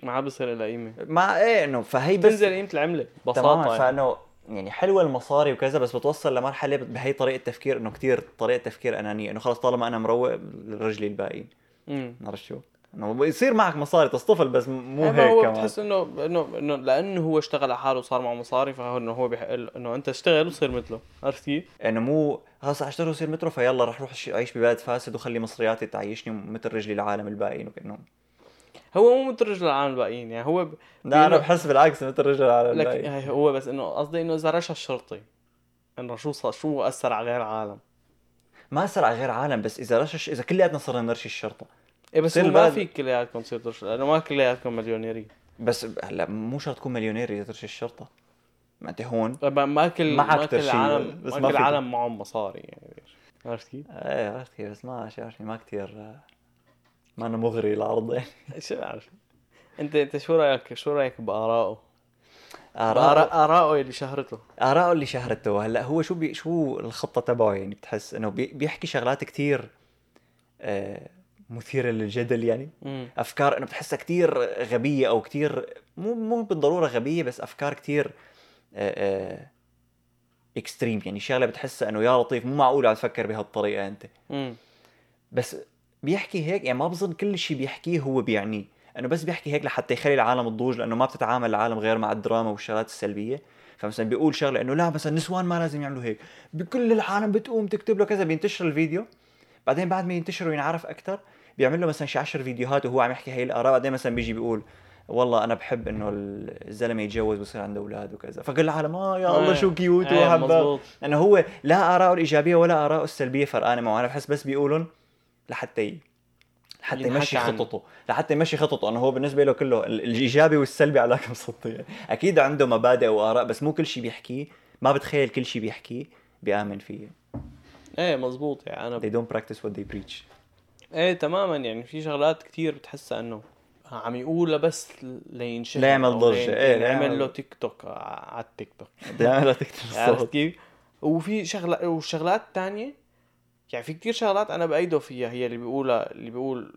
Speaker 2: ما عاد بصير لها قيمة.
Speaker 1: ما إيه إنه فهي بس
Speaker 2: تنزل قيمة العملة
Speaker 1: تماما
Speaker 2: ببساطة يعني.
Speaker 1: فإنه يعني حلوة المصاري وكذا بس بتوصل لمرحلة بهي طريقة تفكير إنه كتير طريقة تفكير أنانية إنه خلص طالما أنا مروق رجلي الباقيين. عرفت شو؟ إنه يصير معك مصاري تصطفل بس مو هيك
Speaker 2: هو
Speaker 1: كمان
Speaker 2: بتحس إنه إنه إنه لأنه هو اشتغل على حاله وصار معه مصاري فهو إنه هو بيحق إنه أنت اشتغل وصير مثله عرفت كيف؟
Speaker 1: إنه مو خلص أشتغل وصير مترو فيلا رح أروح أش- أعيش ببلد فاسد وخلي مصرياتي تعيشني مثل رجلي العالم الباقيين وكانه
Speaker 2: هو مو مثل رجل العالم الباقيين يعني هو ب...
Speaker 1: لا
Speaker 2: أنا
Speaker 1: بحس بالعكس مثل رجل العالم
Speaker 2: لك
Speaker 1: الباقيين.
Speaker 2: هي هو بس إنه قصدي إنه إذا رشا الشرطي إنه شو صار شو أثر على غير عالم
Speaker 1: ما صار على غير عالم بس إذا رشش إذا كلياتنا صرنا نرشي الشرطة.
Speaker 2: إيه بس ما فيك كلياتكم تصير ترشد لأنه ما كلياتكم مليونيرين.
Speaker 1: بس هلا مو شرط تكون مليونير إذا ترشي الشرطة. ما انت هون
Speaker 2: ما كل ما كل العالم
Speaker 1: بس
Speaker 2: ما كل
Speaker 1: في-
Speaker 2: العالم معهم مصاري يعني عرفت كيف؟
Speaker 1: إيه عرفت كيف بس ما ما كتير ما أنا مغري العرض يعني
Speaker 2: شو بعرف. انت أنت شو رايك شو رأيك بارائه؟
Speaker 1: آراء
Speaker 2: بآراء- ارائه اللي شهرته.
Speaker 1: آراءه اللي شهرته. هلا هو شو بي شو الخطة تبعه؟ يعني بتحس إنه بي بيحكي شغلات كتير آه مثيرة للجدل يعني.
Speaker 2: امم
Speaker 1: أفكار إنه بتحسها كتير غبية أو كتير مو مو بالضرورة غبية بس أفكار كتير آه آه اكستريم يعني شغلة بتحسها إنه يا لطيف مو معقول عم تفكر بهالطريقة أنت.
Speaker 2: امم
Speaker 1: بس بيحكي هيك يعني ما بظن كل شيء بيحكيه هو بيعنيه. إنه بس بيحكي هيك لحتى يخلي العالم تضوج لأنه ما بتتعامل العالم غير مع الدراما والشغلات السلبية. فمثلا بيقول شغلة إنه لا مثلا النسوان ما لازم يعملوا هيك. بكل العالم بتقوم تكتب له كذا بينتشر الفيديو. بعدين بعد ما ينتشر وينعرف أكثر بيعمل له مثلا شي 10 فيديوهات وهو عم يحكي هي الآراء. بعدين مثلا بيجي بيقول والله أنا بحب إنه الزلمة يتجوز ويصير عنده أولاد وكذا. فكل العالم آه يا الله
Speaker 2: إيه.
Speaker 1: شو كيوت وحبه
Speaker 2: مزبوط.
Speaker 1: انه هو لا اراءه الإيجابية ولا اراءه السلبية فرقانة معه. أنا بحس بس بيقولن لحتى ي... لحتى يمشي. خططه لحتى يمشي خططه. انه هو بالنسبة له كله ال- الإيجابي والسلبي على كم سطيه أكيد عنده مبادئ وآراء بس مو كل شيء بيحكيه ما بتخيل كل شيء بيحكيه بيآمن فيه.
Speaker 2: إيه مزبوط. يعني أنا
Speaker 1: they don't practice what they preach.
Speaker 2: إيه تماما. يعني في شغلات كتير بتحسها إنه عم يقولها بس لينشهر
Speaker 1: ليعمل إيه،
Speaker 2: يعمل
Speaker 1: ليعمل-
Speaker 2: له تيك توك على التيك توك.
Speaker 1: بده يعمل تكتب
Speaker 2: عرفت
Speaker 1: الصوت
Speaker 2: كيف؟ وفي شغلات وشغلات تانية يعني في كتير شغلات أنا بأيده فيها هي اللي بيقولها اللي بيقول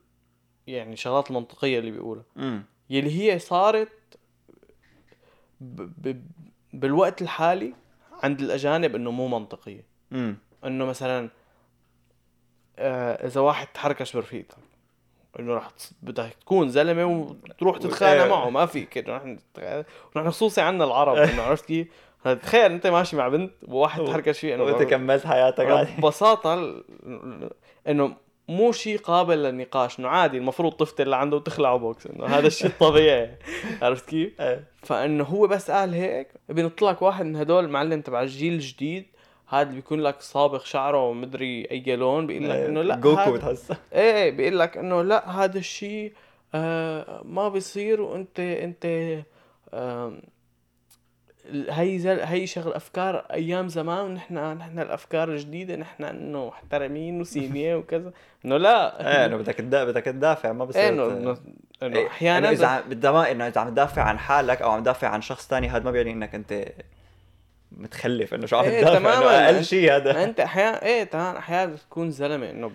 Speaker 2: يعني شغلات منطقية اللي بيقولها.
Speaker 1: امم
Speaker 2: يلي هي صارت ب... ب... بالوقت الحالي عند الأجانب إنه مو منطقية.
Speaker 1: امم
Speaker 2: إنه مثلا آه إذا واحد تحركش برفيقتك إنه تص- بدك تكون زلمة وتروح تتخانق
Speaker 1: إيه.
Speaker 2: معه ما فيك نحن خصوصي عنا العرب إنه عرفت كيف؟ تخيل أنت ماشي مع بنت وواحد تحركش فيه
Speaker 1: وأنت
Speaker 2: انه
Speaker 1: كملت حياتك عادي.
Speaker 2: ببساطة إنه مو شيء قابل للنقاش إنه عادي المفروض تفتل اللي عنده وتخلعه بوكس إنه هذا الشيء الطبيعي. عرفت كيف؟
Speaker 1: إيه.
Speaker 2: فإنه هو بس قال هيك بينط لك واحد من هدول معلم تبع الجيل الجديد هذا بيكون لك صابغ شعره ومدري أي لون بيقول لك إنه لا
Speaker 1: جوكو بتحسه.
Speaker 2: إيه إيه بيقول لك إنه لا هذا الشيء آه ما بيصير وانت أنت آم، هي زل هي شغل أفكار أيام زمان ونحن نحن الأفكار الجديدة نحن إنه محترمين وسينية وكذا إنه لا
Speaker 1: إيه إنه بدك. بدك تدافع ما بصير
Speaker 2: إيه
Speaker 1: ت-
Speaker 2: انه إنه
Speaker 1: إيه،
Speaker 2: أحيانا
Speaker 1: إذا عم- إنه إذا عم تدافع عن حالك أو عم تدافع عن شخص تاني هذا ما بيعني إنك أنت متخلف إنه شو عم
Speaker 2: إيه،
Speaker 1: تدافع
Speaker 2: تماماً.
Speaker 1: انه أقل شيء
Speaker 2: ما
Speaker 1: هذا
Speaker 2: أنت أحيانا إيه تمام أحيانا تكون زلمة إنه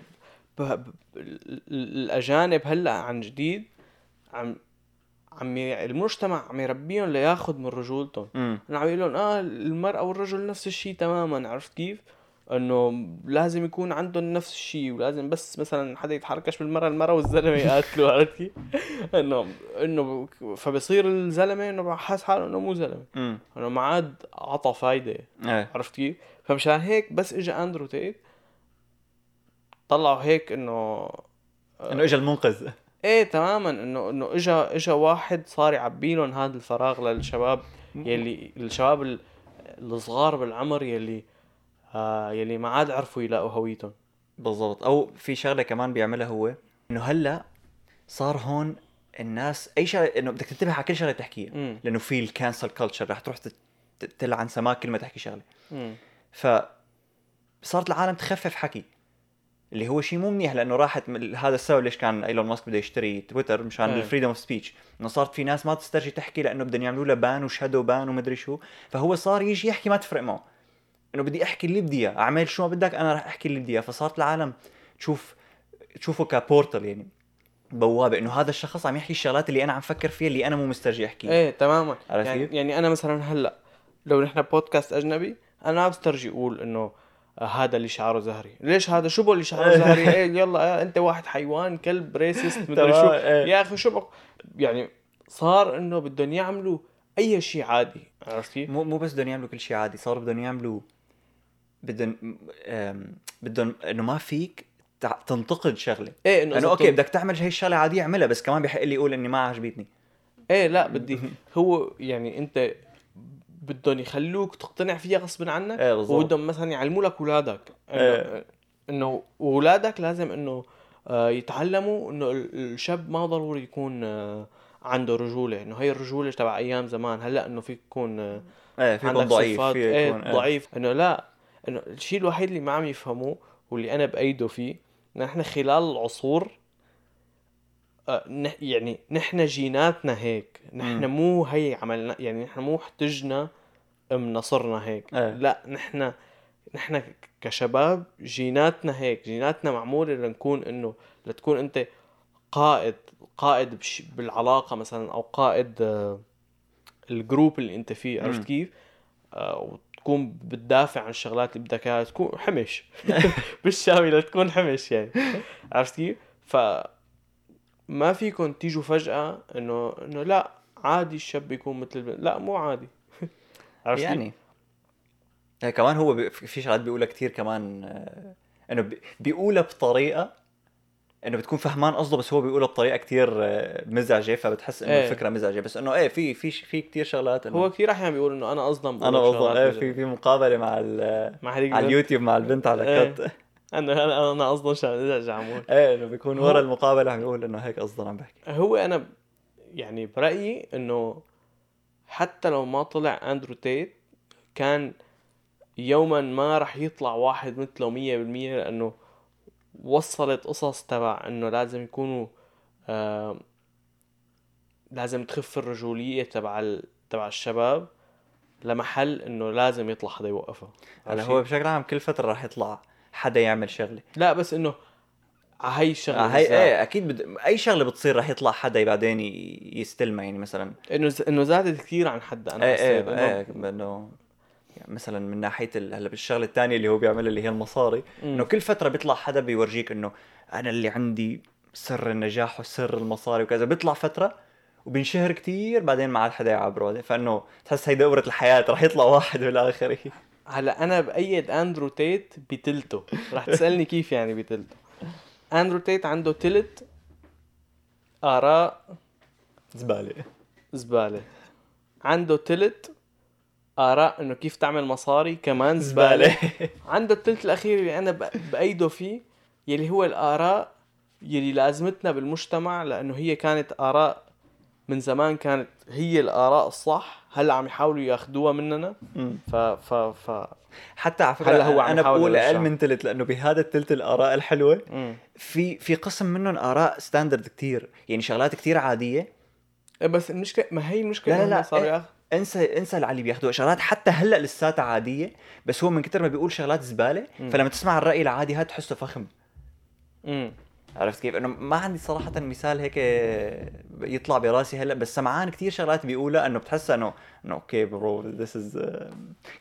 Speaker 2: الأجانب هلأ عن جديد عم عم. المجتمع عم يربيهم لياخذ من رجولتهم انه عم يقول لهم آه المرأة والرجل نفس الشيء تماما عرفت كيف؟ إنه لازم يكون عندهم نفس الشيء ولازم بس مثلا حدا يتحركش بالمرة المرة والزلمة يقاتلوا عرفت كيف؟ إنه إنه فبصير الزلمة إنه حاس حاله إنه مو زلمة
Speaker 1: امم
Speaker 2: إنه ما عاد عطى فايدة
Speaker 1: إيه
Speaker 2: عرفت كيف؟ فمشان هيك بس اجى أندرو تيت طلعوا هيك إنه
Speaker 1: إنه اجى المنقذ
Speaker 2: إيه تماما. إنه إنه اجى اجى واحد صار يعبي لهم هذا الفراغ للشباب يلي الشباب ال- الصغار بالعمر يلي آه يلي ما عاد عرفوا يلاقوا هويتهم.
Speaker 1: بالضبط. أو في شغلة كمان بيعملها هو إنه هلأ صار هون الناس أي شغلة إنه بدك تنتبه على كل شغلة تحكيها. لأنه في ال cancel culture رح تروح تلعن سماك كل ما تحكي
Speaker 2: شغلة.
Speaker 1: ف صارت العالم تخفف حكي. اللي هو شيء مو منيح لأنه راحت هذا السبب ليش كان إيلون ماسك بده يشتري تويتر مشان.
Speaker 2: ال
Speaker 1: freedom of speech إنه صارت في ناس ما تسترجي تحكي لأنه بدهم يعملوا لها ban و shadow ban ومدري شو. فهو صار يجي يحكي ما تفرق معه. إنه بدي أحكي اللي بدي إياه. أعمل شو ما بدك أنا رح أحكي اللي بدي إياه. فصارت العالم تشوف تشوفه كبورتال يعني. بوابة. إنه هذا الشخص عم يحكي الشغلات اللي أنا عم فكر فيها اللي أنا مو مسترجي احكيها
Speaker 2: إيه تماما. يعني؟ يعني أنا مثلا هلأ لو نحن بودكاست أجنبي أنا ما بسترجي أقول إنه هذا اللي شعره زهري. ليش هذا؟ شو بقول اللي شعره زهري؟ إيه يلا آه، أنت واحد حيوان كلب ريسست مدري شو.
Speaker 1: إيه.
Speaker 2: يا أخي شو بق... يعني صار إنه بدهم يعملوا أي شيء عادي عرفت كيف؟
Speaker 1: مو مو بس بدهم يعملوا كل شيء عادي صاروا بدهم يعملوا بدهم بدهم إنه ما فيك تنتقد
Speaker 2: شغلة. إيه
Speaker 1: إنه
Speaker 2: إذا أوكي
Speaker 1: بدك تعمل هي الشغلة عادية اعملها بس كمان بحق لي يقول إني ما عجبتني
Speaker 2: إيه لا بدي. هو يعني أنت بدهم يخلوك تقتنع فيها غصب عنك
Speaker 1: إيه
Speaker 2: وبدهم مثلا يعلموا لك اولادك إنه
Speaker 1: إيه.
Speaker 2: إنه اولادك لازم إنه آه، يتعلموا إنه ال- الشاب ما ضروري يكون آه، عنده رجولة. إنه هي الرجولة تبع أيام زمان. هلأ إنه فيك تكون آه،
Speaker 1: إيه في يكون
Speaker 2: عندك
Speaker 1: ضعيف
Speaker 2: صفات. إيه
Speaker 1: يكون إيه.
Speaker 2: ضعيف. إنه لا إنه الشيء الوحيد اللي ما عم يفهموه واللي أنا بأيده فيه نحن خلال العصور يعني نحن جيناتنا هيك نحن. مو هي عملنا يعني نحن مو احتجنا إم نصرنا هيك
Speaker 1: إيه.
Speaker 2: لا نحن نحن كشباب جيناتنا هيك جيناتنا معموله لنكون إنه لتكون أنت قائد قائد بش بالعلاقة مثلا أو قائد آه، الجروب اللي أنت فيه عرفت. كيف؟ آه، وتكون بتدافع عن الشغلات اللي بدك إياها تكون حمش بالشاوي لتكون حمش يعني عرفت كيف؟ ف ما فيكم تيجوا فجأة إنه إنه لا عادي الشاب يكون مثل البنت لا مو عادي عرفت؟
Speaker 1: يعني إيه، كمان هو في شغلات بيقولها كثير كمان آه، إنه بي- بيقولها بطريقة إنه بتكون فهمان قصده بس هو بيقولها بطريقة كتير آه، مزعجة فبتحس إنه
Speaker 2: إيه.
Speaker 1: الفكرة مزعجة بس إنه إيه في في في كثير شغلات إنه
Speaker 2: هو كثير أحيانا بيقول إنه أنا بقول
Speaker 1: أنا
Speaker 2: شغلات إيه
Speaker 1: في في مقابلة مع ال-
Speaker 2: مع
Speaker 1: على. اليوتيوب مع البنت على
Speaker 2: إيه.
Speaker 1: كت
Speaker 2: أنا أنا أنا شغلات عمول
Speaker 1: إيه إنه بيكون ورا المقابلة عم يقول إنه هيك قصدا عم بحكي
Speaker 2: هو أنا يعني برأيي إنه حتى لو ما طلع أندرو تيت كان يوما ما رح يطلع واحد مثله مية بالمية لأنه وصلت قصص تبع إنه لازم يكونوا آه لازم تخف الرجولية تبع. تبع الشباب لمحل إنه لازم يطلع حدا يوقفها
Speaker 1: هلا هو؟ بشكل عام كل فترة راح يطلع حدا يعمل شغلة
Speaker 2: لا بس إنه على هي الشغلة
Speaker 1: آه هي. إيه أكيد بد... أي شغلة بتصير راح يطلع حدا بعدين يستلمها يعني مثلا
Speaker 2: إنه ز... إنه زادت كثير عن حدا
Speaker 1: أنا
Speaker 2: إيه
Speaker 1: إيه
Speaker 2: إنه-
Speaker 1: إيه إنه يعني مثلا من ناحية ال... هلأ بالشغلة الثانية اللي هو بيعملها اللي هي المصاري. إنه كل فترة بيطلع حدا بيورجيك إنه أنا اللي عندي سر النجاح وسر المصاري وكذا بيطلع فترة وبينشهر كتير بعدين ما عاد حدا يعبره فإنه تحس هي دورة الحياة رح يطلع واحد بالآخر
Speaker 2: هلا أنا بأيد أندرو تيت بتلته. رح تسألني كيف يعني بتلته. أندرو تيت عنده تلت آراء
Speaker 1: زبالة.
Speaker 2: زبالة. عنده تلت آراء إنه كيف تعمل مصاري كمان زبالة. عنده التلت الأخير اللي أنا بأيده فيه يلي هو الآراء يلي لازمتنا بالمجتمع لأنه هي كانت آراء من زمان كانت هي الآراء الصح. هلا عم يحاولوا ياخذوها مننا. ف ف ف
Speaker 1: حتى على فكرة
Speaker 2: هلا هو عم
Speaker 1: أنا
Speaker 2: يحاول
Speaker 1: بقول
Speaker 2: أقل.
Speaker 1: من تلت لأنه بهذا التلت الآراء الحلوة
Speaker 2: مم.
Speaker 1: في في قسم منهم آراء ستاندرد كتير يعني شغلات كتير عادية
Speaker 2: إيه بس المشكلة ما هي المشكلة
Speaker 1: لا لا لا
Speaker 2: صاروا
Speaker 1: إيه. إنسى إنسى اللي بياخذوها شغلات حتى هلأ لساتها عادية بس هو من كتر ما بيقول شغلات زبالة
Speaker 2: مم.
Speaker 1: فلما تسمع الرأي العادي هاد تحسه فخم
Speaker 2: مم.
Speaker 1: عرفت كيف؟ إنه ما عندي صراحة مثال هيك يطلع براسي هلأ بس سمعان كتير شغلات بيقولها إنه بتحس إنه إنه okay bro this is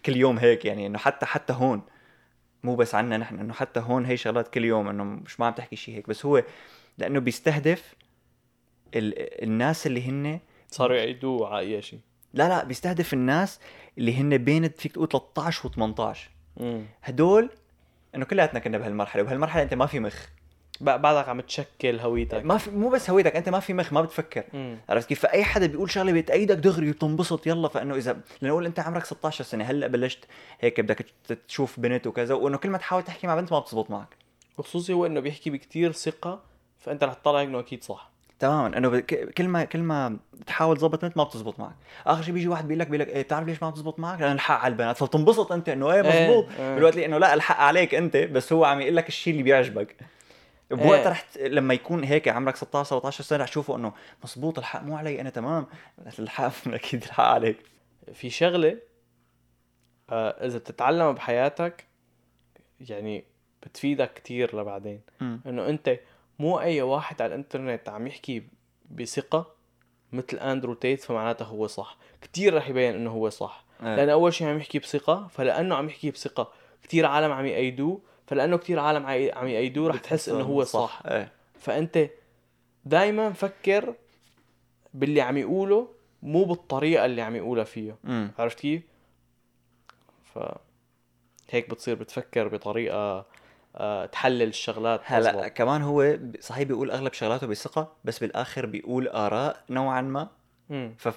Speaker 1: كل يوم هيك يعني إنه حتى حتى هون. مو بس عنا نحن إنه حتى هون هي شغلات كل يوم إنه مش ما عم تحكي شيء هيك. بس هو لأنه بيستهدف ال... الناس اللي هن
Speaker 2: صاروا يعيدوه على أي شيء
Speaker 1: لا لا بيستهدف الناس اللي هن بين فيك تقول 13 و18
Speaker 2: مم.
Speaker 1: هدول إنه كلياتنا كنا بهالمرحلة وبهالمرحلة أنت ما في مخ.
Speaker 2: بعدك عم تشكل هويتك.
Speaker 1: ما في مو بس هويتك أنت ما في مخ ما بتفكر.
Speaker 2: مم.
Speaker 1: عرفت كيف؟ فأي حدا بيقول شغلة بتأيدك دغري وبتنبسط يلا. فإنه إذا لنقول أنت عمرك 16 سنة هلأ بلشت هيك بدك تشوف بنت وكذا وإنه كل ما تحاول تحكي مع بنت ما بتزبط معك.
Speaker 2: وخصوصي هو إنه بيحكي بكتير ثقة فأنت رح تطلع إنه أكيد صح.
Speaker 1: تماما. إنه كل ما كل ما تحاول تظبط بنت ما بتزبط معك. آخر شيء بيجي واحد بيقول لك بيقول لك إيه بتعرف ليش ما بتزبط معك؟ لأن الحق على البنات. فبتنبسط أنت إنه إيه
Speaker 2: إيه،
Speaker 1: مزبوط
Speaker 2: إيه.
Speaker 1: بالوقت اللي إنه لا الحق عليك أنت بس هو عم يقول لك الشيء اللي بيعجبك. بوقتها
Speaker 2: إيه.
Speaker 1: رح لما يكون هيك عمرك 16 17 سنة رح تشوفه إنه مزبوط الحق مو علي أنا تمام الحق أكيد الحق عليك
Speaker 2: في شغلة آه إذا بتتعلمها بحياتك يعني بتفيدك كتير لبعدين. إنه أنت مو أي واحد على الإنترنت عم يحكي بثقة مثل اندرو تيت فمعناته هو صح كتير رح يبين إنه هو صح
Speaker 1: إيه.
Speaker 2: لأن أول شيء عم يحكي بثقة فلأنه عم يحكي بثقة كتير عالم عم يأيدوه فلأنه كتير عالم عم يأيدوه رح تحس إنه هو صح
Speaker 1: إيه
Speaker 2: فأنت دايما فكر باللي عم يقوله مو بالطريقة اللي عم يقولها فيه
Speaker 1: امم
Speaker 2: عرفت كيف؟ ف هيك بتصير بتفكر بطريقة آه، تحلل الشغلات
Speaker 1: هلا. كمان هو صحيح بيقول أغلب شغلاته بثقة بس بالآخر بيقول آراء نوعا ما
Speaker 2: مم.
Speaker 1: ف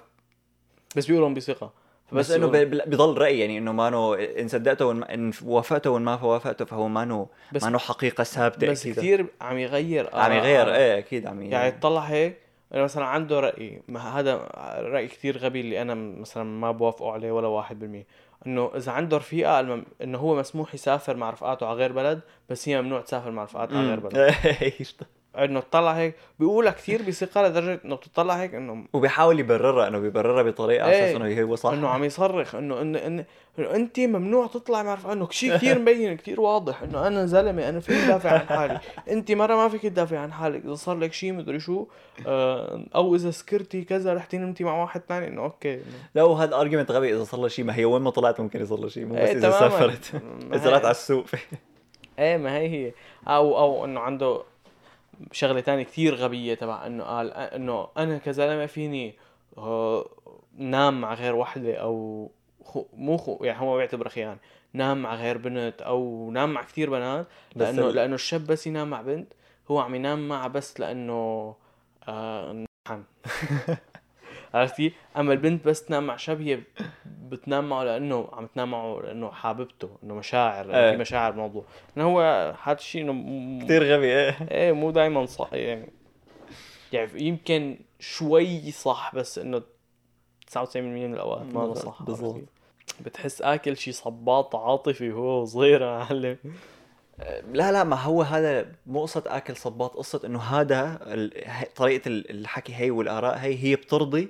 Speaker 2: بس بيقولهم بثقة
Speaker 1: بس إنه
Speaker 2: بيقولهم-
Speaker 1: ب- ب- بضل راي يعني إنه مانو إن صدقته وإن- إن وافقته وان ما وافقته فهو مانو
Speaker 2: بس-
Speaker 1: مانو حقيقة ثابتة
Speaker 2: بس
Speaker 1: أكيد.
Speaker 2: كثير عم يغير
Speaker 1: عم
Speaker 2: آراء.
Speaker 1: يغير إيه أكيد عم
Speaker 2: يعني تطلع هيك مثلا عنده رأي ما هذا رأي كثير غبي اللي أنا مثلا ما بوافقه عليه ولا واحد بالمية إنه إذا عنده رفيقة المم... إنه هو مسموح يسافر مع رفقاته على غير بلد بس هي ممنوع تسافر مع رفقاتها على غير. بلد إنه تطلع هيك بيقولها كثير بثقة لدرجة إنه بتطلع هيك إنه
Speaker 1: وبيحاول يبررها إنه بيبررها بطريقة على أساس
Speaker 2: إيه.
Speaker 1: انه هو صح.
Speaker 2: إنه عم يصرخ إنه انه انه, إنه انت ممنوع تطلع مع رفقة إنه شيء كثير مبين كثير واضح إنه أنا زلمه أنا فيك دافع عن حالي. انت مرة ما فيك تدافع عن حالك إذا صار لك شيء مدري شو آه، أو إذا سكرتي كذا رحتي نمتي مع واحد ثاني إنه okay إنه
Speaker 1: لا وهذا argument غبي إذا صار له شيء ما هي وين ما طلعت ممكن يصير له شيء مو بس
Speaker 2: إيه، إذا.
Speaker 1: سافرت.
Speaker 2: ما
Speaker 1: إذا طلعت على السوق.
Speaker 2: إيه ما هي هي. أو أو إنه عنده شغلة تانية كثير غبية تبع إنه قال إنه أنا كزلمة فيني آه، نام مع غير وحدة أو خو مو خو يعني هو بيعتبر خيانة. نام مع غير بنت أو نام مع كثير بنات
Speaker 1: بس
Speaker 2: لأنه
Speaker 1: ال-
Speaker 2: لأنه الشاب بس ينام مع بنت هو عم ينام معها بس لأنه آه عرفتي؟ أما البنت بس تنام مع شاب هي بتنام معه لأنه عم تنام معه لأنه حاببته إنه مشاعر
Speaker 1: إيه.
Speaker 2: في مشاعر بالموضوع إنه هو هذا الشيء إنه م-
Speaker 1: كثير غبي إيه
Speaker 2: إيه مو دائما صح يعني يعني يمكن شوي صح بس إنه 99% من الأوقات ما هو صح
Speaker 1: بالضبط.
Speaker 2: بتحس آكل شي صباط عاطفي وهو صغير يا معلم
Speaker 1: لا لا ما هو هذا مو قصة آكل صباط قصة إنه هذا طريقة ال- الحكي هي والآراء هي هي بترضي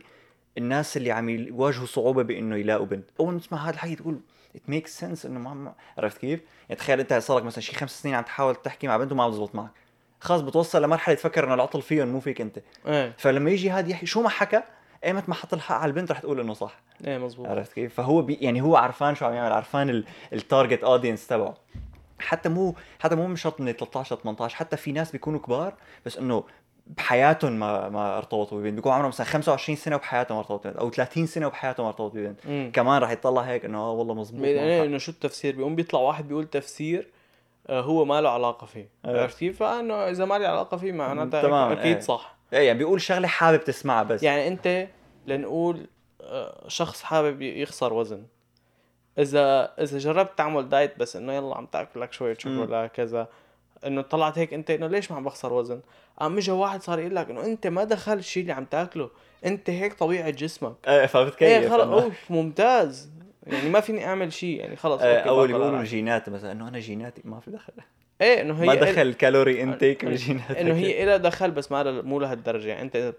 Speaker 1: الناس اللي عم يواجهوا صعوبة بإنه يلاقوا بنت. أول ما تسمع هذا الحكي تقول it makes sense إنه ما- عرفت كيف؟ يعني تخيل أنت صار لك مثلا شي خمس سنين عم تحاول تحكي مع بنت وما عم تزبط معك. خلص بتوصل لمرحلة تفكر إنه العطل فيهم مو فيك أنت.
Speaker 2: إيه.
Speaker 1: فلما يجي هذا يحكي شو ما حكى ايمت ما حط الحق على البنت رح تقول إنه صح.
Speaker 2: إيه مزبوط
Speaker 1: عرفت كيف؟ فهو بي يعني هو عرفان شو عم يعمل عرفان ال target audience تبعه. حتى مو حتى مو من شرط من 13 ل 18 حتى في ناس بيكونوا كبار بس إنه بحياتهم ما ما ارتبطوا ببنت بيكون عمرهم مثلا 25 سنة وبحياتهم ما ارتبطوا ببنت أو 30 سنة وبحياتهم ما ارتبطوا ببنت. كمان رح يطلع هيك إنه آه والله مزبوط
Speaker 2: يعني
Speaker 1: حق.
Speaker 2: إنه شو التفسير بيقوم بيطلع واحد بيقول تفسير آه، هو ما له علاقة فيه
Speaker 1: إيه.
Speaker 2: عرفت كيف؟ فإنه إذا ما لي علاقة فيه معناتها
Speaker 1: تماماً،
Speaker 2: أكيد
Speaker 1: إيه.
Speaker 2: صح
Speaker 1: إيه يعني بيقول شغلة حابب تسمعها بس
Speaker 2: يعني أنت لنقول آه، شخص حابب يخسر وزن اذا إذا جربت تعمل diet بس إنه يلا عم تاكل لك شوية شوكولا كذا إنه طلعت هيك أنت إنه ليش ما عم بخسر وزن؟ قام اجى واحد صار يقول لك إنه أنت ما دخل الشيء اللي عم تاكله أنت هيك طبيعه جسمك.
Speaker 1: إيه فبتكيف
Speaker 2: إيه خلص أوف ممتاز. يعني ما فيني أعمل شيء يعني خلص
Speaker 1: إيه،
Speaker 2: okay،
Speaker 1: أو اللي
Speaker 2: باكل
Speaker 1: بيقولوا جينات مثلا إنه أنا جيناتي ما في دخل.
Speaker 2: إيه إنه هي
Speaker 1: ما دخل calorie
Speaker 2: intake
Speaker 1: بجيناتك
Speaker 2: إنه هي إلها دخل بس ما لها- مو لهالدرجة. يعني أنت إذا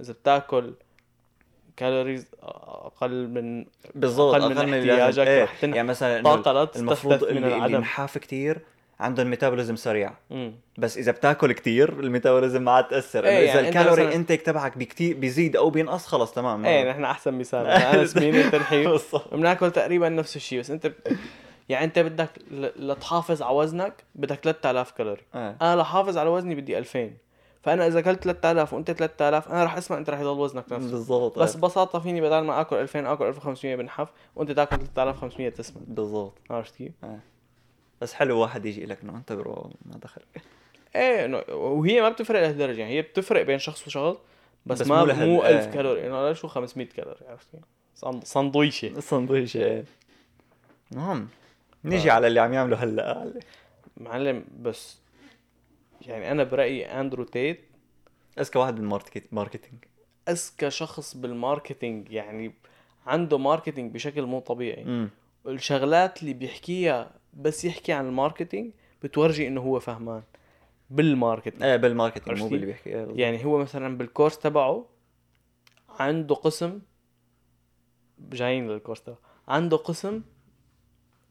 Speaker 2: إذا بتاكل كالوريز أقل من
Speaker 1: بالضبط
Speaker 2: أقل من احتياجك.
Speaker 1: إيه.
Speaker 2: رح تن-
Speaker 1: يعني مثلا
Speaker 2: طاقة لا
Speaker 1: المفروض
Speaker 2: من
Speaker 1: اللي, اللي نحاف كتير عندهم ميتابوليزم سريع.
Speaker 2: مم.
Speaker 1: بس إذا بتاكل كتير الميتابوليزم ما عاد تأثر.
Speaker 2: إيه
Speaker 1: إذا
Speaker 2: يعني
Speaker 1: الكالوري
Speaker 2: مثلاً-
Speaker 1: تبعك بكتير بيزيد أو بينقص خلص تمام.
Speaker 2: إيه نحن أحسن مثال. أنا سمين انت
Speaker 1: بالضبط.
Speaker 2: بناكل تقريبا نفس الشيء. بس أنت يعني أنت بدك ل- لتحافظ على وزنك بدك 3000 كالوري.
Speaker 1: إيه.
Speaker 2: أنا لحافظ على وزني بدي 2000 فأنا إذا أكلت 3000 وأنت 3000 أنا رح أسمع أنت رح يضل وزنك نفسه.
Speaker 1: بالضبط.
Speaker 2: بس. ببساطة فيني بدل ما آكل 2000 آكل 1500 بنحف وأنت تاكل 3500 تسمن
Speaker 1: بالضبط.
Speaker 2: عرفت كيف؟
Speaker 1: بس حلو واحد يجي لك إنه أنت برو ما دخل
Speaker 2: إيه وهي ما بتفرق لهالدرجه يعني هي بتفرق بين شخص وشخص بس,
Speaker 1: بس
Speaker 2: ما
Speaker 1: مو
Speaker 2: مو,
Speaker 1: لهال-
Speaker 2: مو
Speaker 1: إيه.
Speaker 2: 1000 كالوري إنه لا شو 500 كالوري عرفت صندويشة.
Speaker 1: سندويشه إيه. نعم. نيجي على اللي عم يعمله هلأ.
Speaker 2: معلم بس يعني أنا برأيي أندرو تيت
Speaker 1: أذكى واحد بال market
Speaker 2: marketing. أذكى شخص بال marketing يعني عنده marketing بشكل مو طبيعي.
Speaker 1: امم
Speaker 2: الشغلات اللي بيحكيها بس يحكي عن ال marketing بتورجي إنه هو فهمان بال
Speaker 1: marketing. إيه بال
Speaker 2: marketing مو؟
Speaker 1: باللي بيحكي. إيه.
Speaker 2: يعني هو مثلا بال course تبعه عنده قسم جايين لل course تبعه. عنده قسم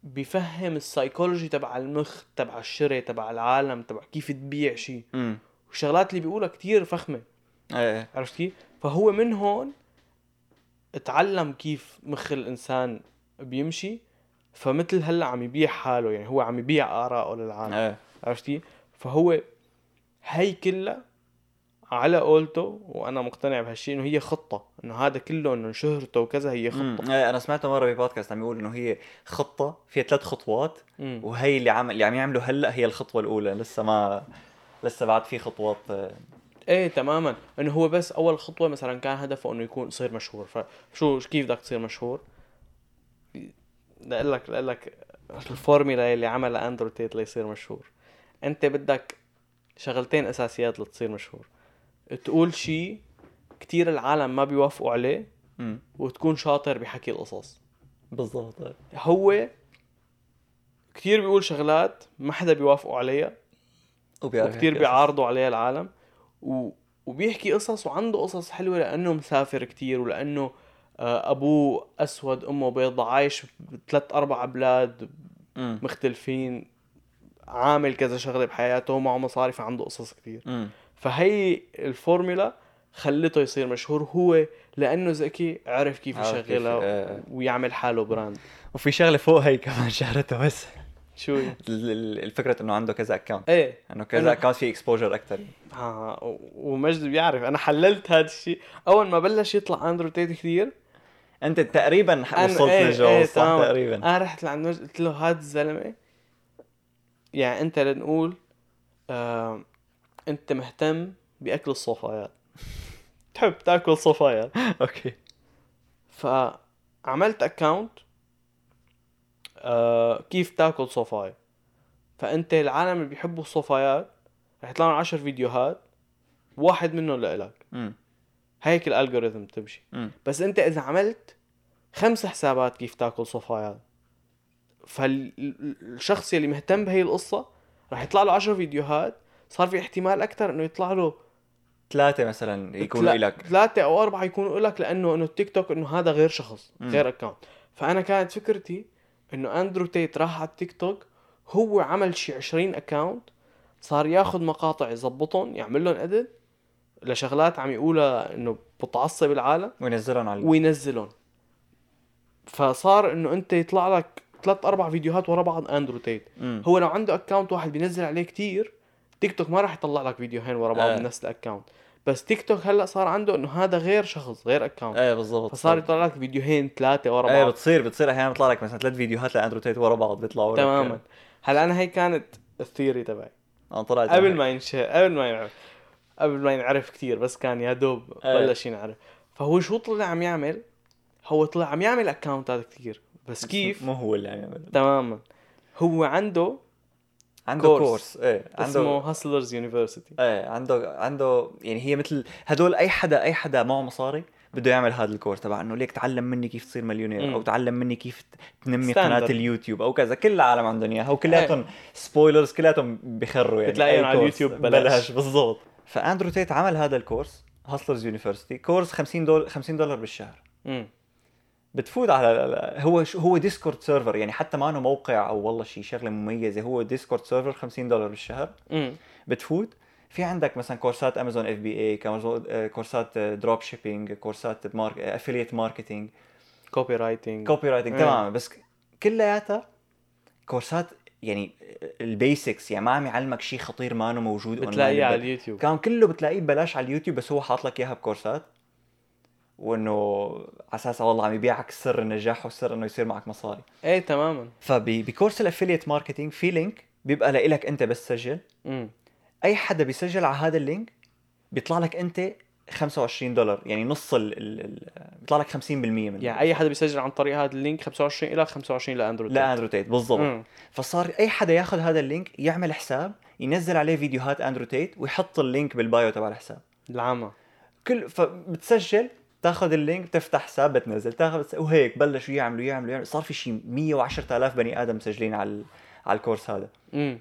Speaker 2: بيفهم السايكولوجي تبع المخ تبع الشراء تبع العالم تبع كيف تبيع شيء والشغلات اللي بيقولها كتير فخمة.
Speaker 1: إيه
Speaker 2: عرفت كيف؟ فهو من هون اتعلم كيف مخ الإنسان بيمشي. فمثل هلا عم يبيع حاله يعني هو عم يبيع آراءه للعالم
Speaker 1: إيه
Speaker 2: عرفت كيف؟ فهو هي كلها على قولته وأنا مقتنع بهالشيء إنه هي خطة إنه هذا كله إنه شهرته وكذا هي
Speaker 1: مم.
Speaker 2: خطة
Speaker 1: إيه أنا سمعته مرة ببودكاست عم يقول إنه هي خطة فيها ثلاث خطوات
Speaker 2: مم.
Speaker 1: وهي اللي عم اللي عم يعمله هلا هي الخطوة الأولى لسه ما لسه بعد في خطوات آه،
Speaker 2: إيه تماما إنه هو بس أول خطوة مثلا كان هدفه إنه يكون يصير مشهور فشو كيف بدك تصير مشهور بدي أقول لك أقول لك الفورميلا اللي عملها أندرو تيت ليصير مشهور. أنت بدك شغلتين أساسيات لتصير مشهور. تقول شيء كتير العالم ما بيوافقوا عليه
Speaker 1: مم.
Speaker 2: وتكون شاطر بحكي القصص.
Speaker 1: بالضبط.
Speaker 2: هو كتير بيقول شغلات ما حدا بيوافقوا عليها وكتير بيعارضوا عليها العالم. و... وبيحكي قصص وعنده قصص حلوة لأنه مسافر كتير ولأنه ابوه أسود أمه بيضة عايش بثلاث أربع بلاد. مختلفين عامل كذا شغلة بحياته ومعه مصاري فعنده قصص كتير.
Speaker 1: مم.
Speaker 2: فهي الفورمولا خلته يصير مشهور هو لأنه ذكي عرف كيف يشغلها
Speaker 1: آه.
Speaker 2: ويعمل حاله brand.
Speaker 1: وفي شغلة فوق هي كمان شهرته بس.
Speaker 2: شو
Speaker 1: الفكرة إنه عنده كذا account
Speaker 2: إيه.
Speaker 1: إنه
Speaker 2: أنا-
Speaker 1: كذا account في exposure
Speaker 2: أكثر و- ومجد بيعرف. أنا حللت هذا الشيء. أول ما بلش يطلع اندرو تيت كثير
Speaker 1: أنت تقريبا وصلت
Speaker 2: إيه،
Speaker 1: للجواب
Speaker 2: إيه،
Speaker 1: صح. تقريبا.
Speaker 2: أنا رحت لعند مجد قلت له هذا الزلمة. يعني أنت لنقول آه أنت مهتم بأكل الصفايات تحب تأكل صفايات
Speaker 1: okay.
Speaker 2: فعملت account آه كيف تأكل صفاية فأنت العالم اللي بيحبوا الصفايات رح يطلع لهم 10 فيديوهات واحد منهم لإلك. هيك ال algorithm
Speaker 1: تمشي.
Speaker 2: بس انت اذا عملت خمس حسابات كيف تاكل صفايات فالشخص اللي مهتم بهي القصة رح يطلع له 10 فيديوهات صار في احتمال أكثر إنه يطلع له
Speaker 1: ثلاثة مثلا يكونوا
Speaker 2: تلا-
Speaker 1: لك
Speaker 2: ثلاثة أو أربعة يكونوا لك لأنه إنه التيك توك إنه هذا غير شخص
Speaker 1: مم.
Speaker 2: غير account فأنا كانت فكرتي إنه أندرو تيت راح على التيك توك هو عمل شي 20 account صار ياخذ مقاطع يظبطهم يعمل لهم edit لشغلات عم يقولها إنه بتعصب العالم
Speaker 1: وينزلهم على
Speaker 2: وينزلهم. فصار إنه أنت يطلع لك ثلاث أربع فيديوهات ورا بعض اندرو تيت. هو لو عنده account واحد بينزل عليه كتير تيك توك ما راح يطلع لك فيديوهين ورا بعض
Speaker 1: آه.
Speaker 2: من نفس ال account بس تيك توك هلأ صار عنده إنه هذا غير شخص غير account
Speaker 1: إيه بالضبط.
Speaker 2: فصار يطلع لك فيديوهين ثلاثة ورا
Speaker 1: إيه
Speaker 2: بعض.
Speaker 1: بتصير بتصير أحيانا بيطلع لك مثلا ثلاث فيديوهات لاندرو تيت ورا بعض بيطلعوا
Speaker 2: تماما. هلأ أنا هي كانت ال theory تبعي.
Speaker 1: أنا طلعت
Speaker 2: قبل ما ينشهر قبل ما ينعرف قبل ما ينعرف كتير بس كان يا دوب
Speaker 1: إيه.
Speaker 2: بلش ينعرف. فهو شو طلع عم يعمل؟ هو طلع عم يعمل account ات كتير. بس كيف؟
Speaker 1: مو هو اللي عم يعمل.
Speaker 2: تماما. هو عنده
Speaker 1: عنده
Speaker 2: course.
Speaker 1: course إيه
Speaker 2: اسمه
Speaker 1: عنده
Speaker 2: Hustlers University
Speaker 1: إيه عنده عنده يعني هي مثل هدول أي حدا أي حدا معه مصاري بده يعمل هذا ال course تبع إنه ليك تعلم مني كيف تصير مليونير. أو تعلم مني كيف تنمي. قناة اليوتيوب أو كذا. كل العالم عندهم إياها وكلياتهم spoilers كلياتهم بخروا يعني.
Speaker 2: بتلاقيهم على اليوتيوب ببلاش.
Speaker 1: بالضبط. فاندرو تيت عمل هذا ال course Hustlers University course 50 دولار 50 دولار بالشهر.
Speaker 2: امم
Speaker 1: بتفوت على هو هو Discord server يعني حتى ما أنه موقع أو والله شيء شغلة مميزة هو Discord server 50 دولار بالشهر.
Speaker 2: امم
Speaker 1: بتفوت. في عندك مثلا course ات Amazon FBA course ات dropshipping course ات
Speaker 2: mark affiliate
Speaker 1: marketing copywriting
Speaker 2: copywriting.
Speaker 1: تماما بس كلياتها course ات يعني ال basics يعني ما عم يعلمك شيء خطير ما إنه موجود
Speaker 2: بتلاقيه. على اليوتيوب.
Speaker 1: كان كله بتلاقيه ببلاش على اليوتيوب بس هو حاط لك إياها ب course ات. وإنه على أساس والله عم يبيعك سر النجاح والسر إنه يصير معك مصاري.
Speaker 2: إيه تماما.
Speaker 1: فب course ال affiliate marketing في link بيبقى لك أنت بس سجل.
Speaker 2: امم
Speaker 1: أي حدا بيسجل على هذا ال link بيطلع لك أنت 25 دولار يعني نص ال ال بيطلع لك 50% من
Speaker 2: يعني أي حدا بيسجل عن طريق هذا ال link 25 إلى 25 لأندرو تيت.
Speaker 1: لا اندرو تيت بالضبط. فصار أي حدا ياخذ هذا ال link يعمل حساب ينزل عليه فيديوهات اندرو تيت ويحط ال link بال bio تبع الحساب.
Speaker 2: العامة.
Speaker 1: كل فبتسجل تاخذ ال link تفتح حساب بتنزل تاخذ وهيك بلشوا يعملوا يعملوا يعملوا. صار في شيء 110000 بني آدم مسجلين على على ال course هذا.
Speaker 2: امم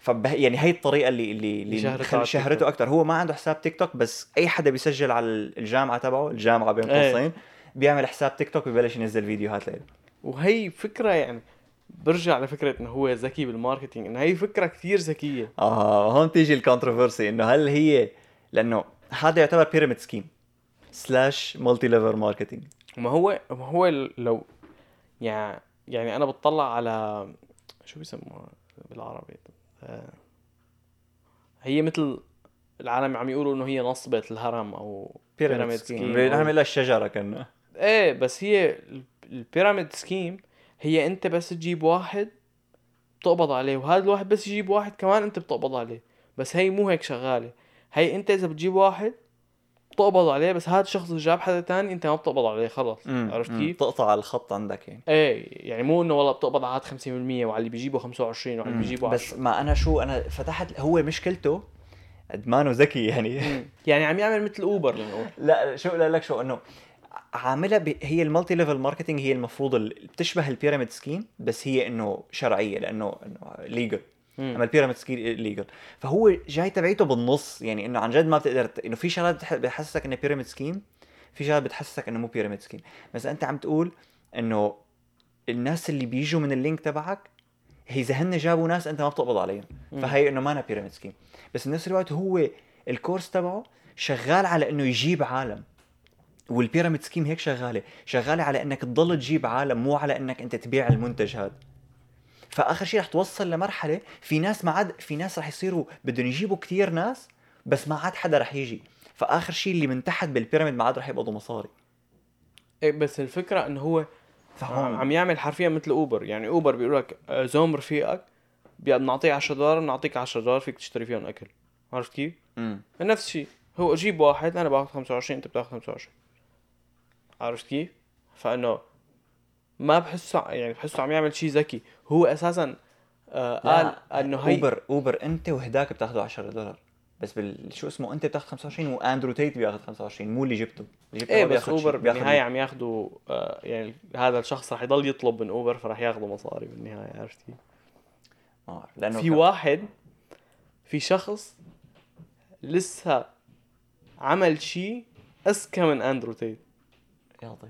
Speaker 1: فبه... يعني هي الطريقة اللي اللي,
Speaker 2: اللي شهرته.
Speaker 1: أكثر هو ما عنده حساب تيك توك بس أي حدا بيسجل على الجامعة تبعه الجامعة بين
Speaker 2: إيه.
Speaker 1: قوسين بيعمل حساب تيك توك وببلش ينزل فيديوهات له
Speaker 2: وهي فكرة يعني برجع لفكرة إنه هو ذكي بال marketing إنه هي فكرة كثير ذكية.
Speaker 1: آه هون تيجي ال controversy إنه هل هي لأنه هذا يعتبر pyramid scheme slash multi-level marketing
Speaker 2: وما هو ما هو لو يعني يعني أنا بتطلع على شو بيسموها بالعربي؟ هي مثل العالم عم يقولوا إنه هي نصبة الهرم
Speaker 1: أو
Speaker 2: pyramid scheme.
Speaker 1: بنعمل لها الشجرة كنا
Speaker 2: إيه بس هي ال- ال pyramid scheme هي أنت بس تجيب واحد بتقبض عليه وهذا الواحد بس يجيب واحد كمان أنت بتقبض عليه بس هي مو هيك شغالة. هي أنت إذا بتجيب واحد بتقبض عليه بس هذا الشخص اللي جاب حدا تاني انت ما بتقبض عليه خلص. عرفت كيف؟
Speaker 1: تقطع الخط عندك يعني.
Speaker 2: إيه يعني مو إنه والله بتقبض على هاد 50% وعلى اللي بيجيبه 25 وعلى اللي بيجيبه
Speaker 1: بس
Speaker 2: 10
Speaker 1: ما أنا شو أنا فتحت هو مشكلته قد ما انه ذكي يعني.
Speaker 2: مم. يعني عم يعمل مثل أوبر لنقول
Speaker 1: لا شو لا لك شو إنه عاملها ب... هي ال multi-level marketing هي المفروض ال... بتشبه ال pyramid scheme بس هي إنه شرعية لأنه إنه legal.
Speaker 2: أما
Speaker 1: ال pyramid scheme illegal فهو جاي تبعيته بالنص يعني إنه عن جد ما بتقدر. إنه في شغلات بتح... بتحسسك إنه pyramid scheme في شغلات بتحسسك إنه مو pyramid scheme بس أنت عم تقول إنه الناس اللي بيجوا من ال link تبعك هي إذا هن جابوا ناس أنت ما بتقبض عليهم. فهي إنه مانا pyramid scheme بس بنفس الوقت هو ال course تبعه شغال على إنه يجيب عالم. وال pyramid scheme هيك شغالة. شغالة على إنك تضل تجيب عالم مو على إنك أنت تبيع المنتج هذا فآخر شيء رح توصل لمرحلة في ناس ما عاد في ناس رح يصيروا بدهم يجيبوا كتير ناس بس ما عاد حدا رح يجي. فآخر شيء اللي من تحت بال pyramid ما عاد رح يقبضوا مصاري.
Speaker 2: إيه بس الفكرة إنه هو
Speaker 1: فهون
Speaker 2: عم يعمل حرفيا مثل أوبر. يعني أوبر بيقول لك آه، زوم رفيقك بنعطيه 10 دولار بنعطيك 10 دولار فيك تشتري فيهم أكل. عرفت كيف؟
Speaker 1: امم
Speaker 2: نفس الشيء. هو أجيب واحد أنا باخذ 25 أنت بتاخذ 25 عرفت كيف؟ فإنه ما بحسه يعني بحسه عم يعمل شيء ذكي. هو أساسا آه قال إنه هي
Speaker 1: أوبر أوبر أنت وهداك بتاخذوا 10 دولار. بس بال شو اسمه أنت بتاخذ 25 وأندرو تيت بياخذ 25 مو اللي جبته. اللي جبته إيه
Speaker 2: بس
Speaker 1: أوبر
Speaker 2: بالنهاية عم ياخذوا آه يعني هذا الشخص رح يضل يطلب من أوبر فرح ياخذوا مصاري بالنهاية عرفت كيف؟
Speaker 1: ما بعرف لأنه
Speaker 2: في
Speaker 1: كان-
Speaker 2: واحد في شخص لسه عمل شيء أذكى من أندرو تيت.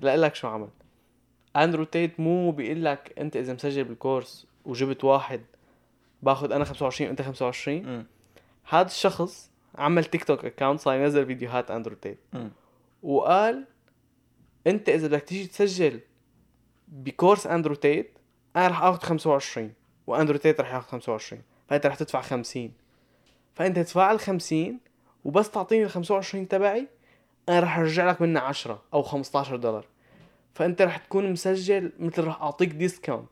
Speaker 2: لا لك شو عمل. اندرو تيت مو بيقول لك أنت إذا مسجل بال course وجبت واحد باخذ أنا 25 وانت 25
Speaker 1: امم
Speaker 2: هذا الشخص عمل تيك توك account صار ينزل فيديوهات اندرو تيت
Speaker 1: امم
Speaker 2: وقال أنت إذا بدك تيجي تسجل ب course اندرو تيت أنا رح اخذ 25 واندرو تيت رح ياخذ 25 فأنت رح تدفع 50 فأنت تدفع ال 50 وبس تعطيني ال 25 تبعي أنا رح أرجع لك منها 10 أو 15 دولار. فأنت رح تكون مسجل مثل رح أعطيك discount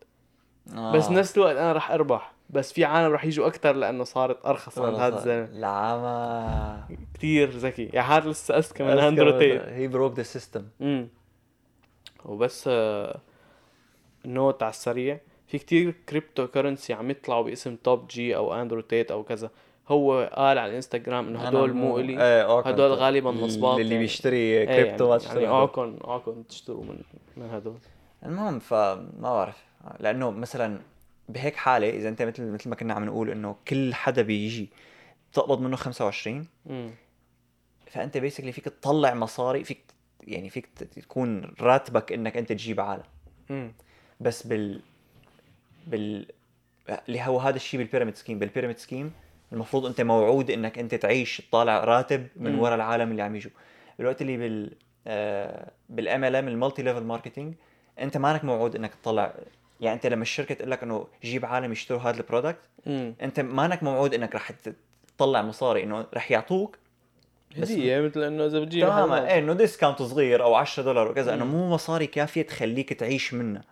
Speaker 1: آه.
Speaker 2: بس نفس الوقت أنا رح أربح. بس في عالم رح يجوا أكثر لأنه صارت أرخص عند هذا الزلمه
Speaker 1: العمى
Speaker 2: كثير ذكي. يعني هذا لسه اذكى من اندرو تيت
Speaker 1: هي broke the system
Speaker 2: امم وبس آه، note على السريع. في كتير cryptocurrency عم يطلعوا باسم Top G أو اندرو تيت أو كذا. هو قال على الإنستغرام إنه هدول مو إلي.
Speaker 1: إيه
Speaker 2: هدول غالبا نصبات
Speaker 1: اللي
Speaker 2: يعني.
Speaker 1: بيشتري
Speaker 2: إيه
Speaker 1: كريبتو ما
Speaker 2: يعني,
Speaker 1: تشتري.
Speaker 2: يعني. اوعكم اوعكم تشتروا من من هدول.
Speaker 1: المهم فما بعرف. لأنه مثلا بهيك حالة إذا أنت مثل مثل ما كنا عم نقول إنه كل حدا بيجي بتقبض منه 25
Speaker 2: امم
Speaker 1: فأنت basically فيك تطلع مصاري فيك يعني فيك تكون راتبك إنك أنت تجيب عالم. بس بال بال اللي هو هذا الشيء بال pyramid scheme بال pyramid scheme المفروض أنت موعود إنك أنت تعيش تطالع راتب من
Speaker 2: مم.
Speaker 1: وراء العالم اللي عم يجوا. الوقت اللي بال آه بال MLM ال multi-level marketing أنت مانك موعود إنك تطلع. يعني أنت لما الشركة تقول لك إنه جيب عالم يشتروا هذا ال
Speaker 2: product
Speaker 1: أنت مانك موعود إنك رح تطلع مصاري إنه رح يعطوك.
Speaker 2: هدية مثل إنه إذا بتجيب
Speaker 1: تماما. إيه إنه discount صغير أو 10 دولار وكذا
Speaker 2: إنه.
Speaker 1: مو مصاري كافية تخليك تعيش منها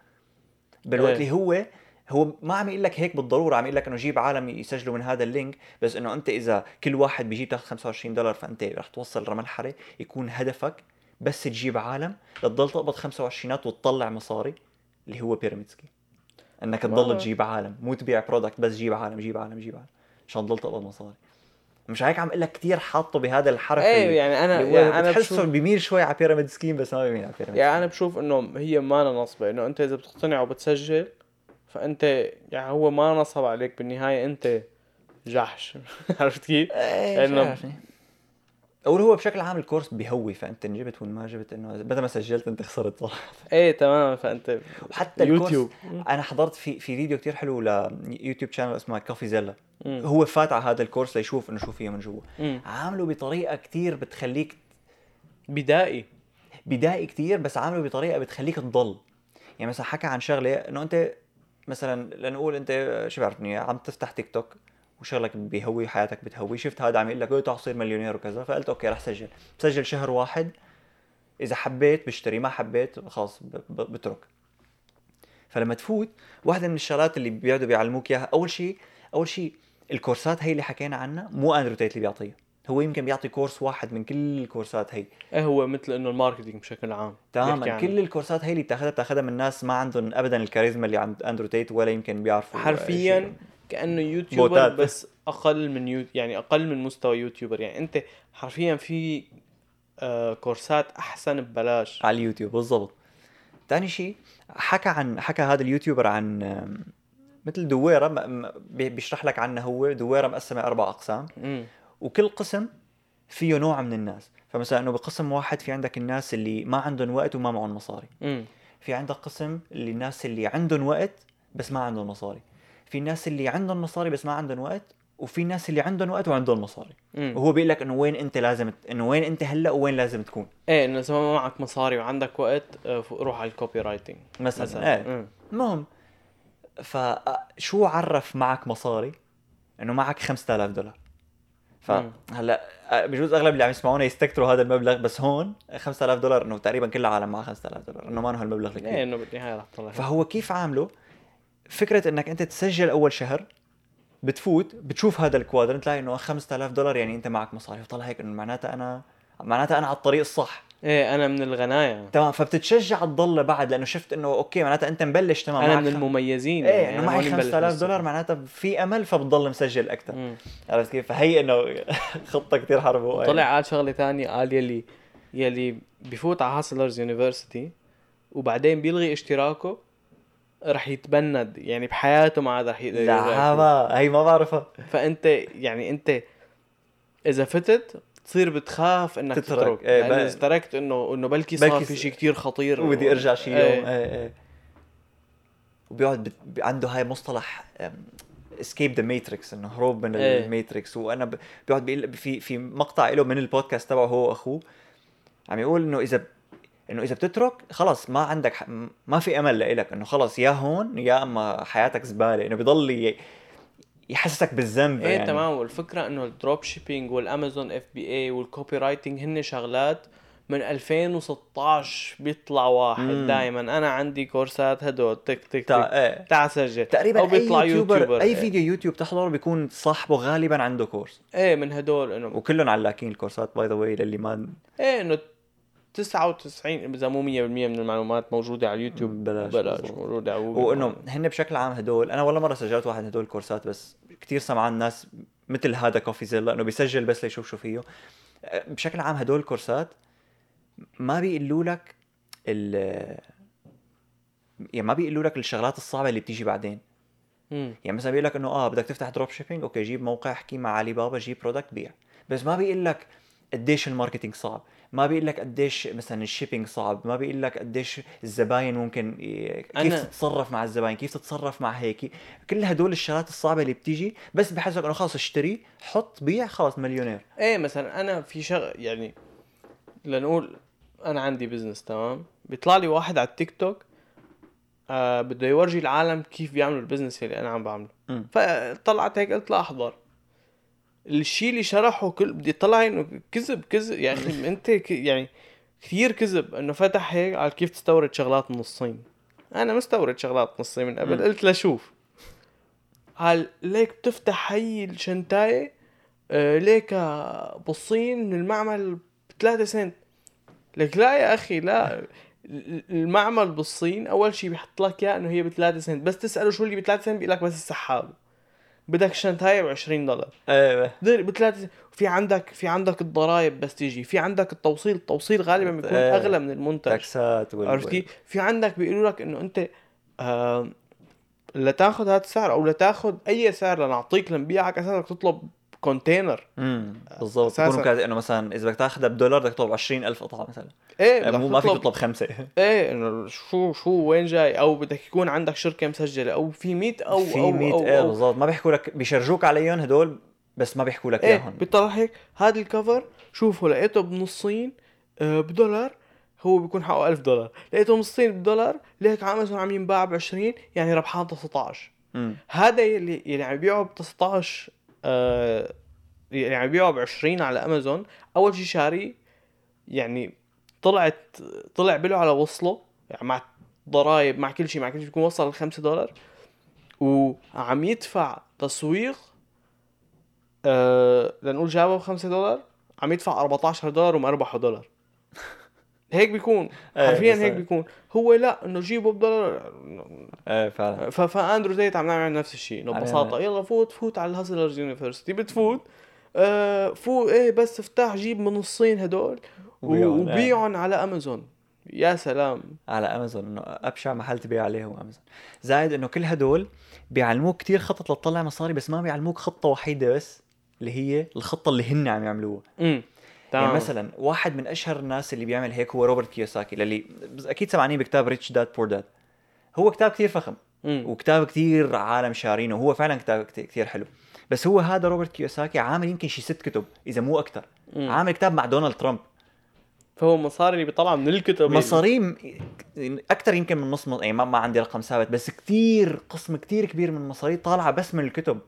Speaker 1: بالوقت
Speaker 2: إيه.
Speaker 1: اللي هو هو ما عم يقول لك هيك بالضرورة عم يقول لك إنه جيب عالم يسجلوا من هذا ال link بس إنه أنت إذا كل واحد بيجيب تاخذ 25 دولار فأنت رح توصل لمرحله يكون هدفك بس تجيب عالم لتضل تقبض 25 وتطلع مصاري اللي هو pyramid scheme إنك تضل تجيب عالم مو تبيع product بس جيب عالم جيب عالم جيب عالم عشان تضل تقبض مصاري. مش هيك عم أقول لك كثير حاطه بهذا الحرف اللي-
Speaker 2: يعني
Speaker 1: أنا
Speaker 2: يعني أنا
Speaker 1: بتحسه
Speaker 2: بشوف
Speaker 1: بيميل شوي على pyramid scheme بس ما بيميل على pyramid
Speaker 2: يعني أنا بشوف إنه هي ما نصبه إنه أنت إذا بتقتنع وبتسجل فأنت يعني هو ما نصب عليك بالنهاية أنت جحش عرفت كيف؟
Speaker 1: إيه عارف. أو هو بشكل عام ال course بيهوي فأنت ان جبت وان ما جبت إنه بدل ما سجلت أنت خسرت صراحة
Speaker 2: إيه تماما فأنت
Speaker 1: وحتى ال course
Speaker 2: يوتيوب
Speaker 1: أنا حضرت في في فيديو كتير حلو ليوتيوب channel اسمه
Speaker 2: Coffeezilla.
Speaker 1: هو فات على هذا ال course ليشوف إنه شو فيه من جوا. عامله بطريقة كتير بتخليك
Speaker 2: بدائي
Speaker 1: بدائي كتير بس عامله بطريقة بتخليك تضل يعني مثلا حكى عن شغلة إنه أنت مثلا لنقول أنت شو بعرفني عم تفتح تيك توك وشغلك بيهوي حياتك بتهوي شفت هذا عم يقول لك تعال تصير مليونير وكذا فقلت okay رح سجل. بسجل شهر واحد إذا حبيت بشتري ما حبيت ب- بترك. فلما تفوت واحدة من الشغلات اللي بيقعدوا بيعلموك إياها أول شيء أول شيء الكورسات هي اللي حكينا عنها مو اندرو تيت اللي بيعطيها. هو يمكن بيعطي course واحد من كل الكورسات هي.
Speaker 2: إيه هو مثل إنه ال marketing بشكل عام.
Speaker 1: تماما.
Speaker 2: عنه.
Speaker 1: كل الكورسات هي اللي بتاخذها بتاخذها من ناس ما عندهم ابدا الكاريزما اللي عند أندرو تيت ولا يمكن بيعرفوا
Speaker 2: حرفيا. كأنه YouTuber
Speaker 1: بوتات.
Speaker 2: بس أقل من You... يعني أقل من مستوى YouTuber. يعني أنت حرفيا في آه كورسات أحسن ببلاش.
Speaker 1: على اليوتيوب بالضبط. ثاني شيء حكى عن حكى هذا ال YouTuber عن مثل دويرة بيشرح لك عنها هو. دويرة مقسمة أربع
Speaker 2: أقسام.
Speaker 1: وكل قسم فيه نوع من الناس. فمثلا إنه بقسم واحد في عندك الناس اللي ما عندهم وقت وما معهم مصاري.
Speaker 2: امم
Speaker 1: في عندك قسم اللي الناس اللي عندهم وقت بس ما عندهم مصاري. في الناس اللي عندهم مصاري بس ما عندهم وقت وفي ناس اللي عندهم وقت وعندهم مصاري.
Speaker 2: امم
Speaker 1: وهو بيقول لك إنه وين أنت لازم إنه وين أنت هلأ وين لازم تكون.
Speaker 2: إيه إنه اذا ما معك مصاري وعندك وقت آه، روح على ال copywriting
Speaker 1: مثلا,
Speaker 2: مثلا. إيه.
Speaker 1: المهم فشو عرف معك مصاري؟ إنه معك 5000 دولار. فهلا بجوز أغلب اللي عم يسمعونا يستكتروا هذا المبلغ بس هون 5000 دولار إنه تقريبا كل العالم معها 5000 دولار إنه ما انه هالمبلغ
Speaker 2: إيه
Speaker 1: الكبير
Speaker 2: إنه بالنهاية رح تطلع.
Speaker 1: فهو كيف عامله؟ فكرة إنك أنت تسجل أول شهر بتفوت بتشوف هذا ال quadrant تلاقي إنه 5000 دولار يعني أنت معك مصاري طلع هيك إنه معناتها أنا معناتها أنا على الطريق الصح.
Speaker 2: إيه أنا من الغنايا
Speaker 1: تمام فبتتشجع تضل بعد لأنه شفت إنه okay معناتها أنت مبلش تمام أنا
Speaker 2: من المميزين
Speaker 1: إيه
Speaker 2: يعني إنه
Speaker 1: معي
Speaker 2: ماني مبلش
Speaker 1: 5000
Speaker 2: من
Speaker 1: دولار. معناتها في أمل فبتضل مسجل
Speaker 2: أكثر.
Speaker 1: عرفت كيف؟ فهي إنه خطة كثير حرب
Speaker 2: طلع قال شغلة ثانية قال يلي يلي بفوت على Hustlers University وبعدين بيلغي اشتراكه رح يتبند يعني بحياته ما عاد رح يقدر.
Speaker 1: لا هي ما بعرفها
Speaker 2: فأنت يعني أنت إذا فتت تصير بتخاف إنك
Speaker 1: تترك.
Speaker 2: تترك
Speaker 1: إيه،
Speaker 2: لأنه
Speaker 1: بقى-
Speaker 2: اذا تركت انه إنه بلكي صار
Speaker 1: بلكي
Speaker 2: في شيء كتير خطير
Speaker 1: وبدي أرجع شي يوم
Speaker 2: إيه.
Speaker 1: إيه إيه وبيقعد بت... عنده هاي مصطلح escape the matrix إنه هروب من
Speaker 2: إيه.
Speaker 1: ال matrix وأنا ب... بيقعد بيقول في في مقطع له من البودكاست تبعه هو وأخوه عم يقول إنه إذا إنه إذا بتترك خلص ما عندك ح... ما في أمل لإلك إنه خلص يا هون يا أما حياتك زبالة إنه بيضل ي... يحسسك بالذنب
Speaker 2: إيه
Speaker 1: يعني
Speaker 2: تمام والفكرة إنه ال dropshipping وال Amazon FBA وال copywriting هن شغلات من 2016 بيطلع واحد. دائما أنا عندي كورسات هدول تك تك. تك إيه. سجل
Speaker 1: تقريبا
Speaker 2: أو بيطلع
Speaker 1: أي
Speaker 2: YouTuber,
Speaker 1: YouTuber
Speaker 2: أي.
Speaker 1: فيديو يوتيوب تحضره بيكون صاحبه غالبا عنده course
Speaker 2: إيه من هدول إنه
Speaker 1: وكلهم علاكين ال courses by the way للي ما
Speaker 2: إيه إنه 99 إذا مو 100% من المعلومات موجودة على اليوتيوب
Speaker 1: بلاش
Speaker 2: بلاش
Speaker 1: بالضبط.
Speaker 2: موجودة على
Speaker 1: وإنه هن بشكل عام هدول أنا ولا مرة سجلت واحد هدول الكورسات بس كتير سمعان ناس مثل هذا Coffeezilla انه بيسجل بس ليشوف شو فيه بشكل عام هدول الكورسات ما بيقولوا لك ال يعني ما بيقولوا لك الشغلات الصعبة اللي بتيجي بعدين
Speaker 2: مم.
Speaker 1: يعني مثلا بيقول لك إنه آه بدك تفتح dropshipping okay جيب موقع احكي مع علي بابا جيب product بيع بس ما بيقول لك قديش ال marketing صعب. ما بيقول لك قديش مثلا ال shipping صعب ما بيقول لك قديش الزباين ممكن كيف
Speaker 2: أنا-
Speaker 1: تتصرف مع الزباين كيف تتصرف مع هيك. كل هدول الشغلات الصعبة اللي بتيجي بس بحسك إنه خلص اشتري حط بيع خلص مليونير.
Speaker 2: إيه مثلا أنا في شغل يعني لنقول أنا عندي business تمام؟ بيطلع لي واحد على التيك توك آه بده يورجي العالم كيف بيعملوا ال business اللي أنا عم بعمله. فطلعت هيك قلت لا أحضر. الشيء اللي شرحه كل بدي طلع إنه كذب كذب. يعني أنت ك... يعني كثير كذب إنه فتح هيك على كيف تستورد شغلات من الصين. أنا مستورد شغلات من الصين من قبل. قلت لشوف قال ليك بتفتح هي الشنتايه آه ليك بالصين من المعمل ب 3 سنت. لك لا يا أخي لا. ال- المعمل بالصين أول شيء بيحط لك إياه إنه هي ب 3 سنت. بس تسأله شو اللي ب 3 سنت بيقول لك بس السحاب بدك شنتايه ب 20 دولار
Speaker 1: إيه
Speaker 2: دغري بثلاث في عندك في عندك الضرائب بس تيجي في عندك التوصيل التوصيل غالبا بيكون
Speaker 1: إيه.
Speaker 2: أغلى من المنتج
Speaker 1: تاكسات وال...
Speaker 2: عرفت كيف؟ في عندك بيقولوا لك إنه أنت آه لتاخذ هذا السعر أو لتاخذ أي سعر لنعطيك لنبيعك أساسا بدك تطلب
Speaker 1: container بالضبط.
Speaker 2: أساساً.
Speaker 1: بيكونوا كاد- إنه مثلا إذا بدك تاخذها بدولار بدك تطلب 20000 قطعة مثلا.
Speaker 2: إيه بدك
Speaker 1: مو ما فيك
Speaker 2: تطلب-
Speaker 1: خمسة.
Speaker 2: إيه إنه شو شو وين جاي؟ أو بدك يكون عندك شركة مسجلة أو في 100 أو
Speaker 1: في
Speaker 2: أو
Speaker 1: 100
Speaker 2: أو,
Speaker 1: إيه
Speaker 2: أو
Speaker 1: بالضبط. ما بيحكوا لك بيفرجوك عليهم هدول بس ما بيحكوا لك
Speaker 2: إيه
Speaker 1: إياهم.
Speaker 2: بيطلع هيك. هذا ال cover شوفوا لقيته بالصين آه، بدولار هو بيكون حقه 1000 دولار. لقيته بالصين بدولار ليك على امازون عم ينباع ب 20 يعني ربحان 19
Speaker 1: امم
Speaker 2: هذا يلي يلي عم يبيعه ب 19 آه يعني عم يبيعه ب 20 على أمازون. أول شيء شاري يعني طلعت طلع بله على وصله يعني مع ضرائب مع كل شيء مع كل شيء بيكون وصل ل 5 دولار. وعم يدفع تسويق آه لنقول جابه ب 5 دولار عم يدفع 14 دولار ومربحه دولار. هيك بيكون.
Speaker 1: إيه،
Speaker 2: حرفيا هيك بيكون. هو لا إنه جيبه بدولار
Speaker 1: إيه فعلا.
Speaker 2: فأندرو تيت عم نعمل نفس الشيء إنه
Speaker 1: ببساطة.
Speaker 2: يلا فوت فوت على ال Hustlers University. بتفوت آه فوت إيه بس افتح جيب من الصين هدول
Speaker 1: وبيعهم، إيه.
Speaker 2: وبيعهم على أمازون. يا سلام.
Speaker 1: على أمازون إنه أبشع محل تبيع عليه هو أمازون. زائد إنه كل هدول بيعلموك كتير خطط لتطلع مصاري بس ما بيعلموك خطة وحيدة بس اللي هي الخطة اللي هن عم يعملوها.
Speaker 2: تمام.
Speaker 1: يعني مثلا واحد من أشهر الناس اللي بيعمل هيك هو روبرت كيوساكي للي أكيد سمعانين بكتاب Rich Dad Poor Dad هو كتاب كتير فخم. وكتاب كتير عالم شارينه وهو فعلا كتاب كت- كتير حلو. بس هو هذا روبرت كيوساكي عامل يمكن شي ست كتب إذا مو
Speaker 2: أكثر.
Speaker 1: عامل كتاب مع دونالد ترامب.
Speaker 2: فهو المصاري اللي بيطلع من الكتب.
Speaker 1: مصاري أكثر يمكن من نص يعني ما, ما عندي رقم ثابت بس كتير قسم كتير كبير من المصاري طالعة بس من الكتب.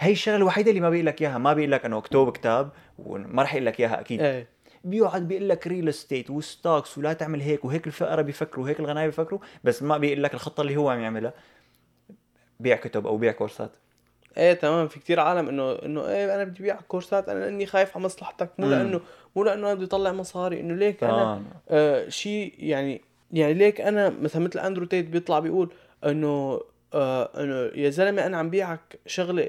Speaker 1: هي الشغلة الوحيدة اللي ما بيقول لك إياها. ما بيقول لك انه اكتب كتاب وما رح يقول لك إياها أكيد.
Speaker 2: إيه.
Speaker 1: بيقعد بيقول لك real estate و stocks ولا تعمل هيك وهيك الفقراء بيفكروا وهيك الغناية بيفكروا بس ما بيقول لك الخطة اللي هو عم يعملها. بيع كتب أو بيع كورسات.
Speaker 2: إيه تمام. في كتير عالم إنه إنه إيه أنا بدي ابيع كورسات أنا لاني خايف على مصلحتك. مو. لأنه مو لأنه أنا بدي أطلع مصاري. إنه ليك أنا
Speaker 1: تمام
Speaker 2: آه شيء يعني يعني ليك أنا مثلا مثل أندرو تيت بيطلع بيقول إنه آه إنه يا زلمة أنا عم بيعك شغلة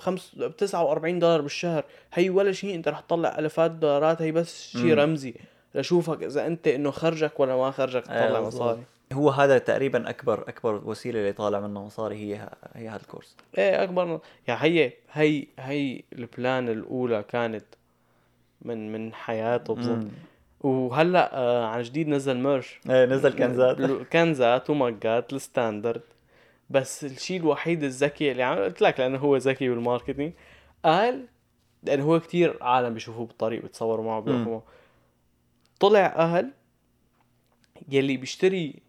Speaker 2: بخمس ب 49 دولار بالشهر. هي ولا شيء انت رح تطلع الافات دولارات هي بس شيء. رمزي لشوفك إذا انت إنه خرجك ولا ما خرجك
Speaker 1: إيه
Speaker 2: تطلع
Speaker 1: بالضبط.
Speaker 2: مصاري.
Speaker 1: هو هذا تقريبا أكبر أكبر وسيلة اللي طالع منها مصاري هي هي هذا الكورس.
Speaker 2: إيه أكبر يعني هي هي هي البلان الأولى كانت من من حياته
Speaker 1: مم.
Speaker 2: وهلأ آه عن جديد نزل ميرش
Speaker 1: إيه نزل كنزات.
Speaker 2: كنزات ومقات الستاندرد. بس الشيء الوحيد الذكي اللي عمل قلت لك لأنه هو ذكي بال marketing. قال لأنه هو كتير عالم بيشوفوه بالطريق بيتصوروا معه
Speaker 1: مم.
Speaker 2: معه. طلع قال يلي بيشتري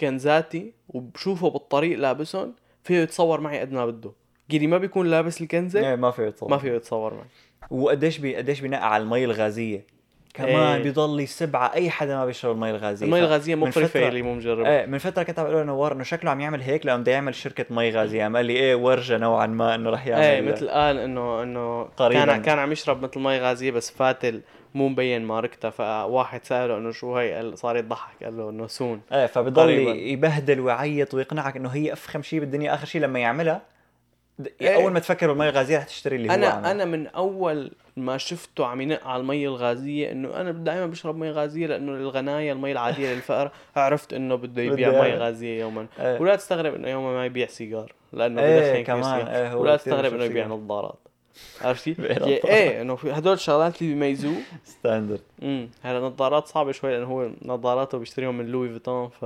Speaker 2: كنزاتي وبشوفه بالطريق لابسهم فيه يتصور معي قد ما بده. يلي ما بيكون لابس الكنزة؟
Speaker 1: إيه ما في يتصور.
Speaker 2: ما فيه يتصور معي.
Speaker 1: وقديش بي قديش بينقع على المي الغازية. كمان
Speaker 2: إيه.
Speaker 1: بيضل يسب على أي حدا ما بيشرب المي الغازية.
Speaker 2: المي الغازية
Speaker 1: من
Speaker 2: مقرفه
Speaker 1: فترة-
Speaker 2: اللي مو مجربها
Speaker 1: إيه من فترة كنت عم بقول له نوار إنه شكله عم يعمل هيك لأنه بده يعمل شركة مي غازية. عم قال لي إيه ورجة نوعا ما إنه رح يعمل
Speaker 2: إيه مثل قال انه إنه
Speaker 1: قريباً.
Speaker 2: كان كان عم يشرب مثل مي غازية بس فاتل مو مبين ماركتها. فواحد سأله إنه شو هي؟ قال صار يضحك. قال له إنه سون.
Speaker 1: إيه فبضل. يبهدل ويعيط ويقنعك إنه هي أفخم شيء بالدنيا. آخر شيء لما يعملها
Speaker 2: إيه.
Speaker 1: أول ما تفكر بالمي الغازية رح تشتري اللي هو
Speaker 2: أنا
Speaker 1: عمله.
Speaker 2: أنا من أول ما شفته عم ينق على المي الغازية إنه أنا دائما بشرب مي غازية لأنه الغنايه المي العادية للفقر عرفت إنه بده يبيع مي. غازية يوما
Speaker 1: إيه.
Speaker 2: ولا تستغرب إنه يوما ما يبيع سيجار لأنه
Speaker 1: إيه، كمان،. إيه، هو
Speaker 2: ولا تستغرب إنه يبيع. نظارات عرفتي؟ إيه إنه في هدول الشغلات اللي بيميزوه
Speaker 1: standard
Speaker 2: امم هلا نظارات صعبة شوي لأنه هو نظاراته بيشتريهم من لوي فيتون ف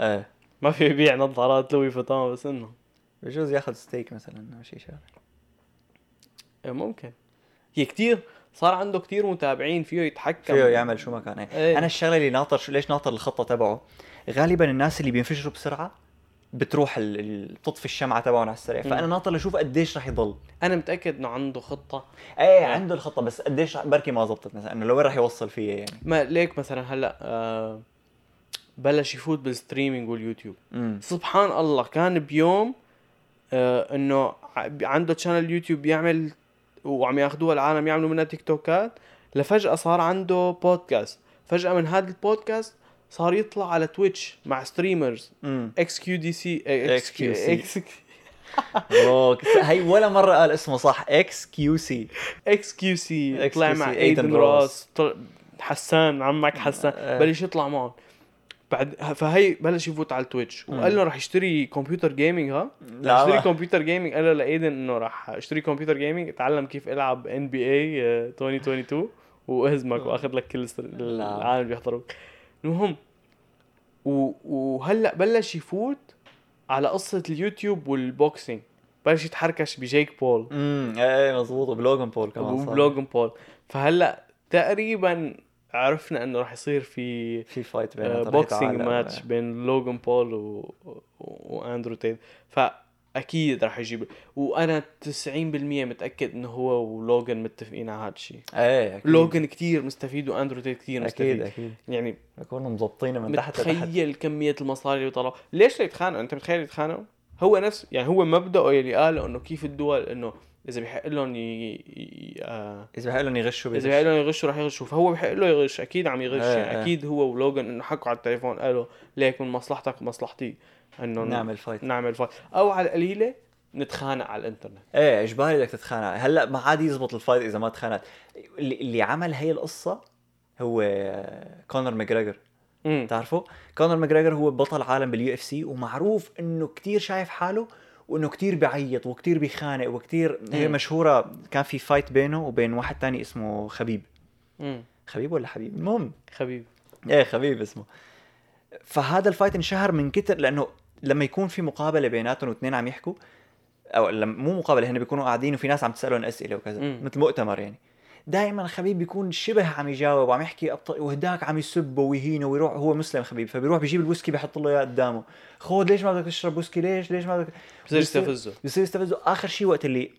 Speaker 1: إيه
Speaker 2: ما في يبيع نظارات لوي فيتون بس إنه
Speaker 1: بجوز ياخذ ستيك مثلا أو شيء شغلة.
Speaker 2: إيه ممكن. هي كتير صار عنده كتير متابعين فيه يتحكم.
Speaker 1: فيه يعمل شو ما كان.
Speaker 2: إيه.
Speaker 1: إيه. أنا الشغلة اللي ناطر شو ليش ناطر الخطة تبعه؟ غالبا الناس اللي بينفجروا بسرعة بتروح ال- ال- تطفي الشمعة تبعهم على السريع.
Speaker 2: مم.
Speaker 1: فانا ناطر لشوف قديش رح يضل.
Speaker 2: أنا متأكد إنه عنده خطة.
Speaker 1: إيه عنده الخطة بس قديش بركي ما زبطت مثلا. إنه لوين رح يوصل فيها يعني؟
Speaker 2: ما ليك مثلا هلأ آه بلش يفوت بال streaming واليوتيوب.
Speaker 1: امم
Speaker 2: سبحان الله كان بيوم إنه ع- عنده channel يوتيوب بيعمل وعم ياخذوها العالم يعملوا منها تيك توكات لفجأة صار عنده بودكاست فجأة من هذا البودكاست صار يطلع على تويتش مع
Speaker 1: streamers
Speaker 2: إكس كيو دي سي
Speaker 1: XQC. هي ولا مرة قال اسمه صح. إكس كيو سي
Speaker 2: إكس كيو سي طلع مع ايدن طلع- حسان عمك حسان.
Speaker 1: آه.
Speaker 2: بلش يطلع معهم. بعد فهي بلش يفوت على التويتش. وقال له رح يشتري كمبيوتر gaming ها؟
Speaker 1: لا، ما-
Speaker 2: كمبيوتر gaming قال له لايدن إنه رح اشتري كمبيوتر gaming اتعلم كيف العب NBA 2022 واهزمك وأخذ لك كل العالم بيحضروك. المهم وهلأ بلش يفوت على قصة اليوتيوب وال boxing بلش يتحركش بجيك بول.
Speaker 1: امم إيه مزبوط وبلوجان بول كمان صار.
Speaker 2: وبلوجان بول. فهلأ تقريبا عرفنا إنه راح يصير في
Speaker 1: في fight رح boxing.
Speaker 2: match بين لوجان بول و... وأندرو تيت. فأكيد راح يجيب. وأنا 90% متأكد إنه هو ولوجان متفقين على هذا الشيء.
Speaker 1: إيه أكيد.
Speaker 2: لوجان كتير مستفيد وأندرو تيت
Speaker 1: أكيد
Speaker 2: مستفيد.
Speaker 1: أكيد.
Speaker 2: يعني
Speaker 1: بيكونوا مظبطين من تحت
Speaker 2: متخيل كمية المصاري اللي طلعوا. ليش يتخانقوا؟ أنت متخيل يتخانقوا؟ هو نفس يعني هو مبدأه اللي قاله إنه كيف الدول إنه إذا بيحق لهم ي... ي... آه...
Speaker 1: إذا بحق لهم يغشوا
Speaker 2: إذا
Speaker 1: بيغشوا.
Speaker 2: بيحق لهم يغشوا رح يغشوا. فهو بيحق له يغش أكيد عم يغش.
Speaker 1: إيه،
Speaker 2: يعني
Speaker 1: إيه.
Speaker 2: أكيد هو ولوجان إنه حكوا على التليفون قالوا ليك من مصلحتك ومصلحتي إنه
Speaker 1: نعمل fight
Speaker 2: نعمل fight أو على القليلة نتخانق على الإنترنت.
Speaker 1: إيه إجباري بدك تتخانق. هلأ ما عاد يزبط ال fight إذا ما تخانقت. اللي, عمل هي القصة هو كونر ماجريجر بتعرفه؟ كونر ماجريجر هو بطل عالم بال UFC ومعروف إنه كتير شايف حاله وإنه كتير بيعيط وكتير بيخانق وكتير هي
Speaker 2: مم.
Speaker 1: مشهورة كان في fight بينه وبين واحد تاني اسمه خبيب.
Speaker 2: امم
Speaker 1: خبيب ولا حبيب؟ المهم.
Speaker 2: خبيب.
Speaker 1: إيه خبيب اسمه. فهذا ال fight انشهر من كتر لأنه لما يكون في مقابلة بيناتهم واثنين عم يحكوا أو لما مو مقابلة هن بيكونوا قاعدين وفي ناس عم تسألهم أسئلة وكذا.
Speaker 2: مم.
Speaker 1: مثل مؤتمر يعني. دائما خبيب بيكون شبه عم يجاوب وعم يحكي أبط... وهداك عم يسبه ويهينه ويروح هو مسلم خبيب فبيروح بيجيب الويسكي بيحط له إياه قدامه. خود ليش ما بدك تشرب ويسكي؟ ليش؟ ليش ما بدك؟
Speaker 2: بصير يستفزه.
Speaker 1: بصير يستفزه. آخر شيء وقت اللي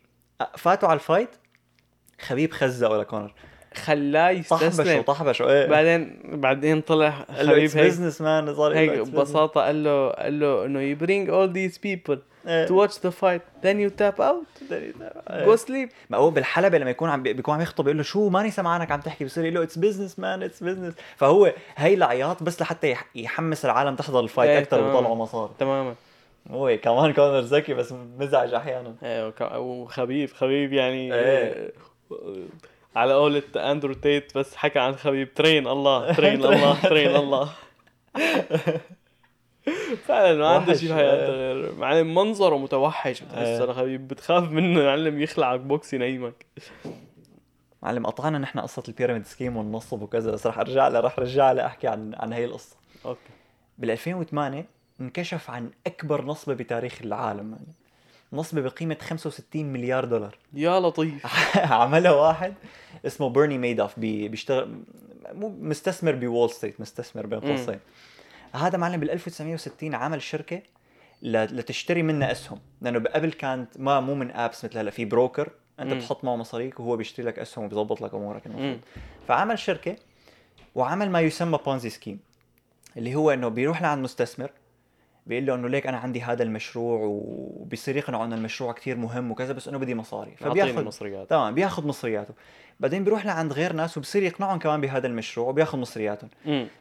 Speaker 1: فاتوا على ال fight خبيب خزقه لكونر
Speaker 2: خلاه يستسلم.
Speaker 1: وطحبش إيه.
Speaker 2: بعدين بعدين طلع خبيب هيك.
Speaker 1: بزنس مان صار
Speaker 2: هيك. ببساطة قال له قال له إنه you bring all these people. To watch the fight. Then you tap out.
Speaker 1: إيه.
Speaker 2: go sleep.
Speaker 1: ما هو بالحلبة لما يكون عم بي- بيكون عم يخطب بيقول له شو ماني سمعانك عم تحكي بصير يقول له it's business man it's business فهو هي العياط بس لحتى يح- يحمس العالم تحضر
Speaker 2: ال
Speaker 1: fight
Speaker 2: أكثر.
Speaker 1: ويطلعوا مصاري.
Speaker 2: تماما.
Speaker 1: هو كمان كونر ذكي بس مزعج
Speaker 2: أحيانا. إيه وخبيب خبيب يعني
Speaker 1: إيه.
Speaker 2: آه، على قولة أندرو تيت بس حكى عن خبيب. ترين الله ترين الله ترين الله. فعلا ما عنده شيء بحياته
Speaker 1: إيه.
Speaker 2: غير معلم منظره متوحش بتحس. أنا خبيب بتخاف منه معلم يخلعك بوكس ينيمك.
Speaker 1: معلم قطعنا نحن قصة البيراميد سكيم والنصب وكذا بس رح أرجع لها رح ارجع لها أحكي عن عن هي القصة.
Speaker 2: أوكي.
Speaker 1: بال 2008 انكشف عن أكبر نصبة بتاريخ العالم يعني. نصبة بقيمة 65 مليار دولار.
Speaker 2: يا لطيف.
Speaker 1: عملها واحد اسمه بيرني ميدوف بي بيشتغل مو مستثمر بوول ستريت مستثمر بين. قوسين. هذا معلم بال 1960 عمل شركة لتشتري منها أسهم لأنه قبل كانت ما مو من apps مثل هلا في broker أنت
Speaker 2: مم.
Speaker 1: بتحط معه مصاريك وهو بيشتري لك أسهم وبيظبط لك أمورك المفروض. فعمل شركة وعمل ما يسمى Ponzi scheme اللي هو إنه بيروح لعند مستثمر بيقول له إنه ليك أنا عندي هذا المشروع وبيصير يقنعه إنه المشروع كتير مهم وكذا بس إنه بدي مصاري. فبياخذ
Speaker 2: مصريات
Speaker 1: تمام بياخذ مصرياته. بعدين بيروح لعند غير ناس وبصير يقنعهم كمان بهذا المشروع وبياخذ مصرياتهم.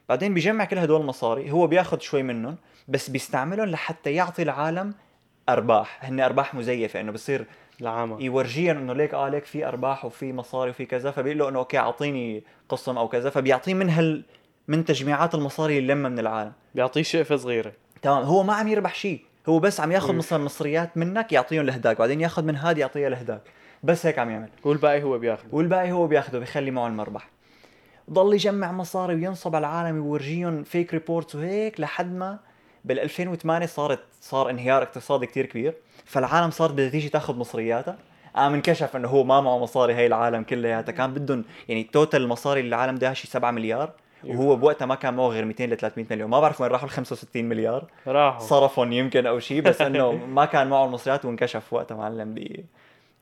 Speaker 1: بعدين بيجمع كل هدول المصاري هو بياخذ شوي منهم بس بيستعملهم لحتى يعطي العالم أرباح. هن أرباح مزيفة إنه بصير
Speaker 2: العامة
Speaker 1: يورجيهم إنه ليك آه ليك في أرباح وفي مصاري وفي كذا. فبيقول له إنه okay أعطيني قسم أو كذا. فبيعطيه من هال من تجميعات المصاري اللي لمها من العالم.
Speaker 2: بيعطيه شقفة صغيرة.
Speaker 1: تمام. هو ما عم يربح شيء. هو بس عم ياخذ
Speaker 2: مم.
Speaker 1: مثلا مصريات منك يعطيهم لهداك بعدين ياخذ من هاد يعطيها لهداك بس هيك عم يعمل.
Speaker 2: والباقي هو بياخذ
Speaker 1: والباقي هو بياخده بيخلي معه المربح. ضل يجمع مصاري وينصب على العالم يورجيهم فيك ريبورتس وهيك لحد ما بال 2008 صارت صار انهيار اقتصادي كتير كبير. فالعالم صارت بدها تيجي تاخذ مصرياتها. قام انكشف إنه هو ما معه مصاري هي العالم كلياتها. كان بدهم يعني total المصاري اللي العالم داها شي 7 مليار. وهو بوقتها ما كان معه غير 200 ل 300 مليون. ما بعرف وين راحوا ال 65 مليار.
Speaker 2: راحوا.
Speaker 1: صرفهم يمكن أو شيء بس إنه ما كان معه المصريات وانكشف وقتها معلم ب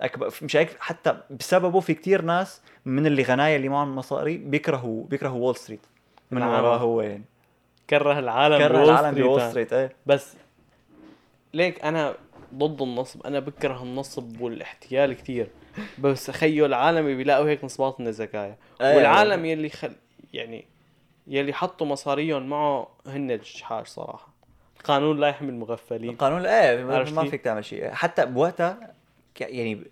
Speaker 1: أكبر. مش هيك حتى بسببه في كتير ناس من اللي غنايا اللي معهم مصاري بيكرهوا بيكرهوا وول ستريت من
Speaker 2: نعم.
Speaker 1: وراه هو يعني.
Speaker 2: كره العالم
Speaker 1: كره العالم بوول
Speaker 2: هان.
Speaker 1: ستريت إيه.
Speaker 2: بس ليك أنا ضد النصب. أنا بكره النصب والاحتيال كثير بس خيو العالم بيلاقوا هيك نصبات من الزكايا
Speaker 1: إيه.
Speaker 2: والعالم يلي خل يعني يلي حطوا مصاريهم معه هن الشحاش صراحة. قانون لا يحمي المغفلين.
Speaker 1: القانون إيه ما- ما؟ فيك تعمل شيء. حتى بوقتها يعني.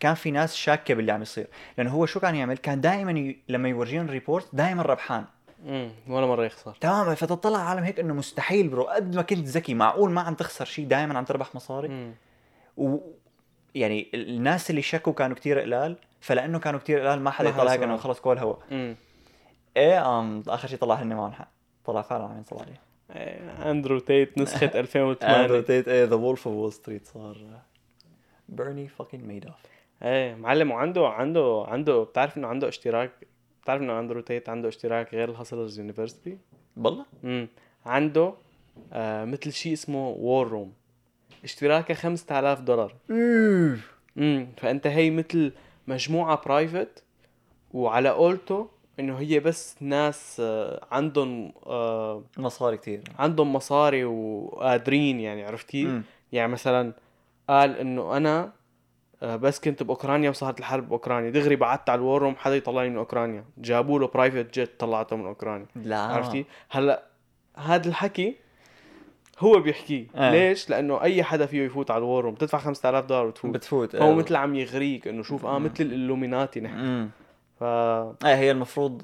Speaker 1: كان في ناس شاكة باللي عم يصير. لأنه هو شو كان يعمل؟ كان دائما ي... لما يورجيهم report دائما ربحان.
Speaker 2: امم ولا مرة يخسر.
Speaker 1: تمام فتطلع العالم هيك إنه مستحيل bro. قد ما كنت ذكي معقول ما عم تخسر شيء دائما عم تربح مصاري؟
Speaker 2: مم.
Speaker 1: و يعني الناس اللي شكوا كانوا كتير قلال فلأنه كانوا كتير قلال ما حدا يطلع
Speaker 2: حدا
Speaker 1: هيك
Speaker 2: إنه.
Speaker 1: خلص كل هوا. إيه ام آخر شيء طلع هن حق طلع فعلا عم ينصب عليه
Speaker 2: إيه، اندرو تيت
Speaker 1: اندرو
Speaker 2: 2008
Speaker 1: تيت إيه The Wolf of Wall Street صار بيرني fucking ميدوف
Speaker 2: إيه معلم وعنده عنده عنده بتعرف إنه عنده اشتراك بتعرف إنه اندرو تيت عنده اشتراك غير ال Hustlers University
Speaker 1: بالله؟
Speaker 2: امم عنده آه مثل شيء اسمه War Room اشتراكه 5000 دولار. امم فأنت هي مثل مجموعة private وعلى قولته إنه هي بس ناس آه عندهم آه
Speaker 1: مصاري كتير.
Speaker 2: عندهم مصاري وقادرين يعني عرفت كيف؟
Speaker 1: مم.
Speaker 2: يعني مثلا قال إنه أنا آه، بس كنت بأوكرانيا وصارت الحرب بأوكرانيا. دغري بعثت على ال War Room حدا يطلعني من أوكرانيا. جابوا له private jet طلعته من أوكرانيا.
Speaker 1: لا.
Speaker 2: عرفتي؟ هلأ هذا الحكي هو بيحكيه
Speaker 1: آه.
Speaker 2: ليش؟ لأنه أي حدا فيه يفوت على الوروم بتدفع 5000 دولار وتفوت.
Speaker 1: بتفوت
Speaker 2: فهو
Speaker 1: إيه.
Speaker 2: مثل عم يغريك إنه شوف
Speaker 1: آه.
Speaker 2: مثل الإلوميناتي نحن. ف
Speaker 1: إيه هي المفروض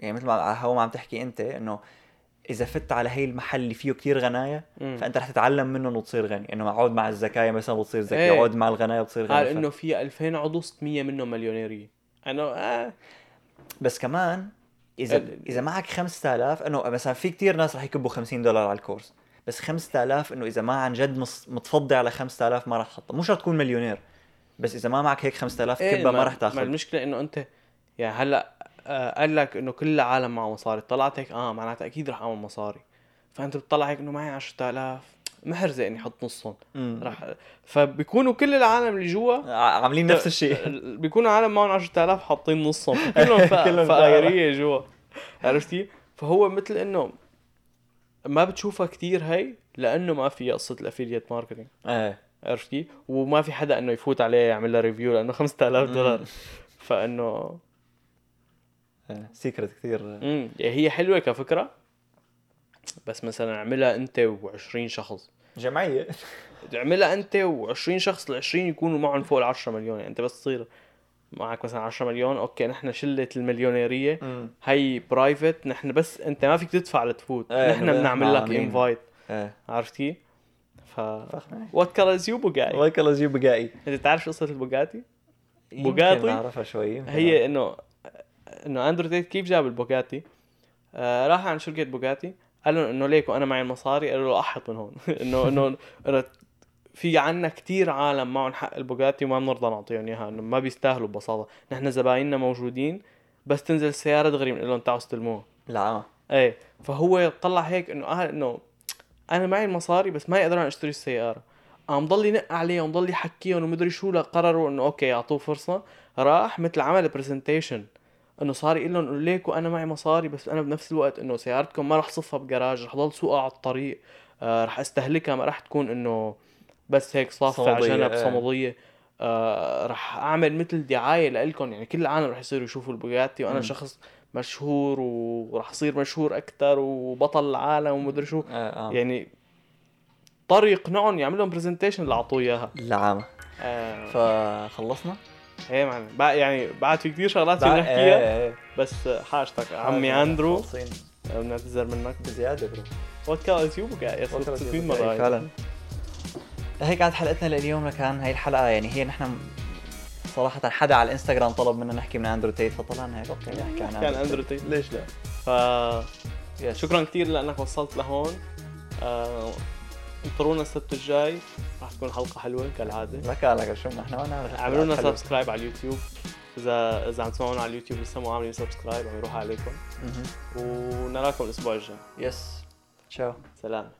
Speaker 1: يعني مثل ما هو ما عم تحكي أنت إنه إذا فت على هي المحل اللي فيه كتير غنايا
Speaker 2: مم.
Speaker 1: فأنت رح تتعلم منهم وتصير غني إنه عود مع الزكايا مثلا بتصير ذكي
Speaker 2: إيه.
Speaker 1: عود مع الغنايا بتصير غني
Speaker 2: قال
Speaker 1: ف-
Speaker 2: إنه في 2000 عضو 600 منهم مليونيرية انه آه
Speaker 1: بس كمان إذا
Speaker 2: ال-
Speaker 1: إذا معك 5000 إنه مثلا في كتير ناس رح يكبوا 50 دولار على الكورس بس 5000 إنه إذا ما عن جد مص- متفضي على 5000 ما رح تحطها مو شرط تكون مليونير بس إذا ما معك هيك 5000
Speaker 2: إيه،
Speaker 1: تكبها ما رح
Speaker 2: ما
Speaker 1: تاخذ
Speaker 2: المشكلة إنه أنت يعني هلأ آه قال لك إنه كل العالم معه مصاري. طلعت هيك آه معناتها أكيد رح أعمل مصاري. فأنت بتطلع هيك إنه معي 10000 محرزه إني أحط نصهم. راح فبيكونوا كل العالم اللي جوا
Speaker 1: عاملين نفس الشيء.
Speaker 2: بيكونوا عالم معهم 10000 حاطين نصهم. كلهم فق-
Speaker 1: كلهم
Speaker 2: فقيرية جوا. عرفت كيف؟ فهو مثل إنه ما بتشوفها كتير هي لأنه ما في قصة ال affiliate
Speaker 1: marketing. إيه.
Speaker 2: عرفت كيف؟ وما في حدا إنه يفوت عليه يعمل له review لأنه 5000 دولار. فإنه
Speaker 1: secret كثير.
Speaker 2: امم هي حلوة كفكرة بس مثلا اعملها أنت و20 شخص.
Speaker 1: جمعية.
Speaker 2: اعملها أنت و20 شخص ال 20 يكونوا معهم فوق ال 10 مليون. يعني أنت بس تصير معك مثلا 10 مليون okay نحن شلة المليونيرية. هي private نحن بس أنت ما فيك تدفع لتفوت.
Speaker 1: إيه،
Speaker 2: نحن بنعمل لك. invite
Speaker 1: إيه.
Speaker 2: عرفت كيف؟ ف.
Speaker 1: what
Speaker 2: color is your Bugatti
Speaker 1: وهيك الله يجيب بقائي
Speaker 2: انت تعرف قصة البوجاتي؟
Speaker 1: يمكن
Speaker 2: بوغاتي؟
Speaker 1: نعرفها شوي
Speaker 2: هي إنه إنه أندرو تيت كيف جاب البوجاتي؟ آه راح عند شركة بوجاتي قال لهم إنه ليكو أنا معي المصاري قالوا له أحط من هون. إنه إنه إنه في عنا كتير عالم معهم حق البوجاتي وما بنرضى نعطيهم إياها إنه ما بيستاهلوا ببساطة. نحن زبايننا موجودين بس تنزل السياره دغري بنقول لهم تعالوا استلموها
Speaker 1: لا.
Speaker 2: إيه فهو طلع هيك إنه آه إنه أنا معي المصاري بس ما يقدرون اشتري السيارة. قام ضل ينق عليهم وضل يحكيهم ومدري شو لقرروا إنه okay يعطوه فرصة راح مثل عمل presentation إنه صار يقول لهم انه ليكو أنا معي مصاري بس أنا بنفس الوقت إنه سيارتكم ما رح صفها بجراج رح ضل سوقها على الطريق آه رح أستهلكها ما رح تكون إنه بس هيك صافة على جنب
Speaker 1: إيه.
Speaker 2: صمودية. آه رح أعمل مثل دعاية لإلكم يعني كل العالم رح يصيروا يشوفوا البوجاتي وأنا
Speaker 1: مم.
Speaker 2: شخص مشهور ورح صير مشهور أكثر وبطل العالم ومدري شو.
Speaker 1: آه آه.
Speaker 2: يعني اضطر يقنعهم يعمل لهم presentation اللي اعطوه إياها.
Speaker 1: العامة
Speaker 2: آه.
Speaker 1: فخلصنا؟
Speaker 2: هي معنا بقى يعني بعد في كثير شغلات نحكيها
Speaker 1: إيه إيه.
Speaker 2: بس حاجتك عمي أندرو. بنعتذر منك.
Speaker 1: بزيادة bro.
Speaker 2: بودكاست قاعد
Speaker 1: بودكاست
Speaker 2: 60
Speaker 1: يوبو مرة.
Speaker 2: هاي.
Speaker 1: فعلا. هيك كانت حلقتنا لليوم لكان هاي الحلقة يعني هي نحن صراحة حدا على الإنستغرام طلب منا نحكي من أندرو تيت فطلعنا هيك okay نحكي عن
Speaker 2: كان أندرو تيت.
Speaker 1: ليش لا؟
Speaker 2: ف
Speaker 1: yes.
Speaker 2: شكرا كثير لأنك وصلت لهون. آه، انطرونا السبت الجاي. راح تكون حلقة حلوة كالعادة.
Speaker 1: لك لك شو نحن ما نعمل
Speaker 2: اعملوا لنا. subscribe على اليوتيوب. اذا إذا عم تسمعونا على اليوتيوب لسه مو عاملين subscribe عم يروح عليكم. ونراكم الأسبوع الجاي.
Speaker 1: يس تشاو
Speaker 2: سلام.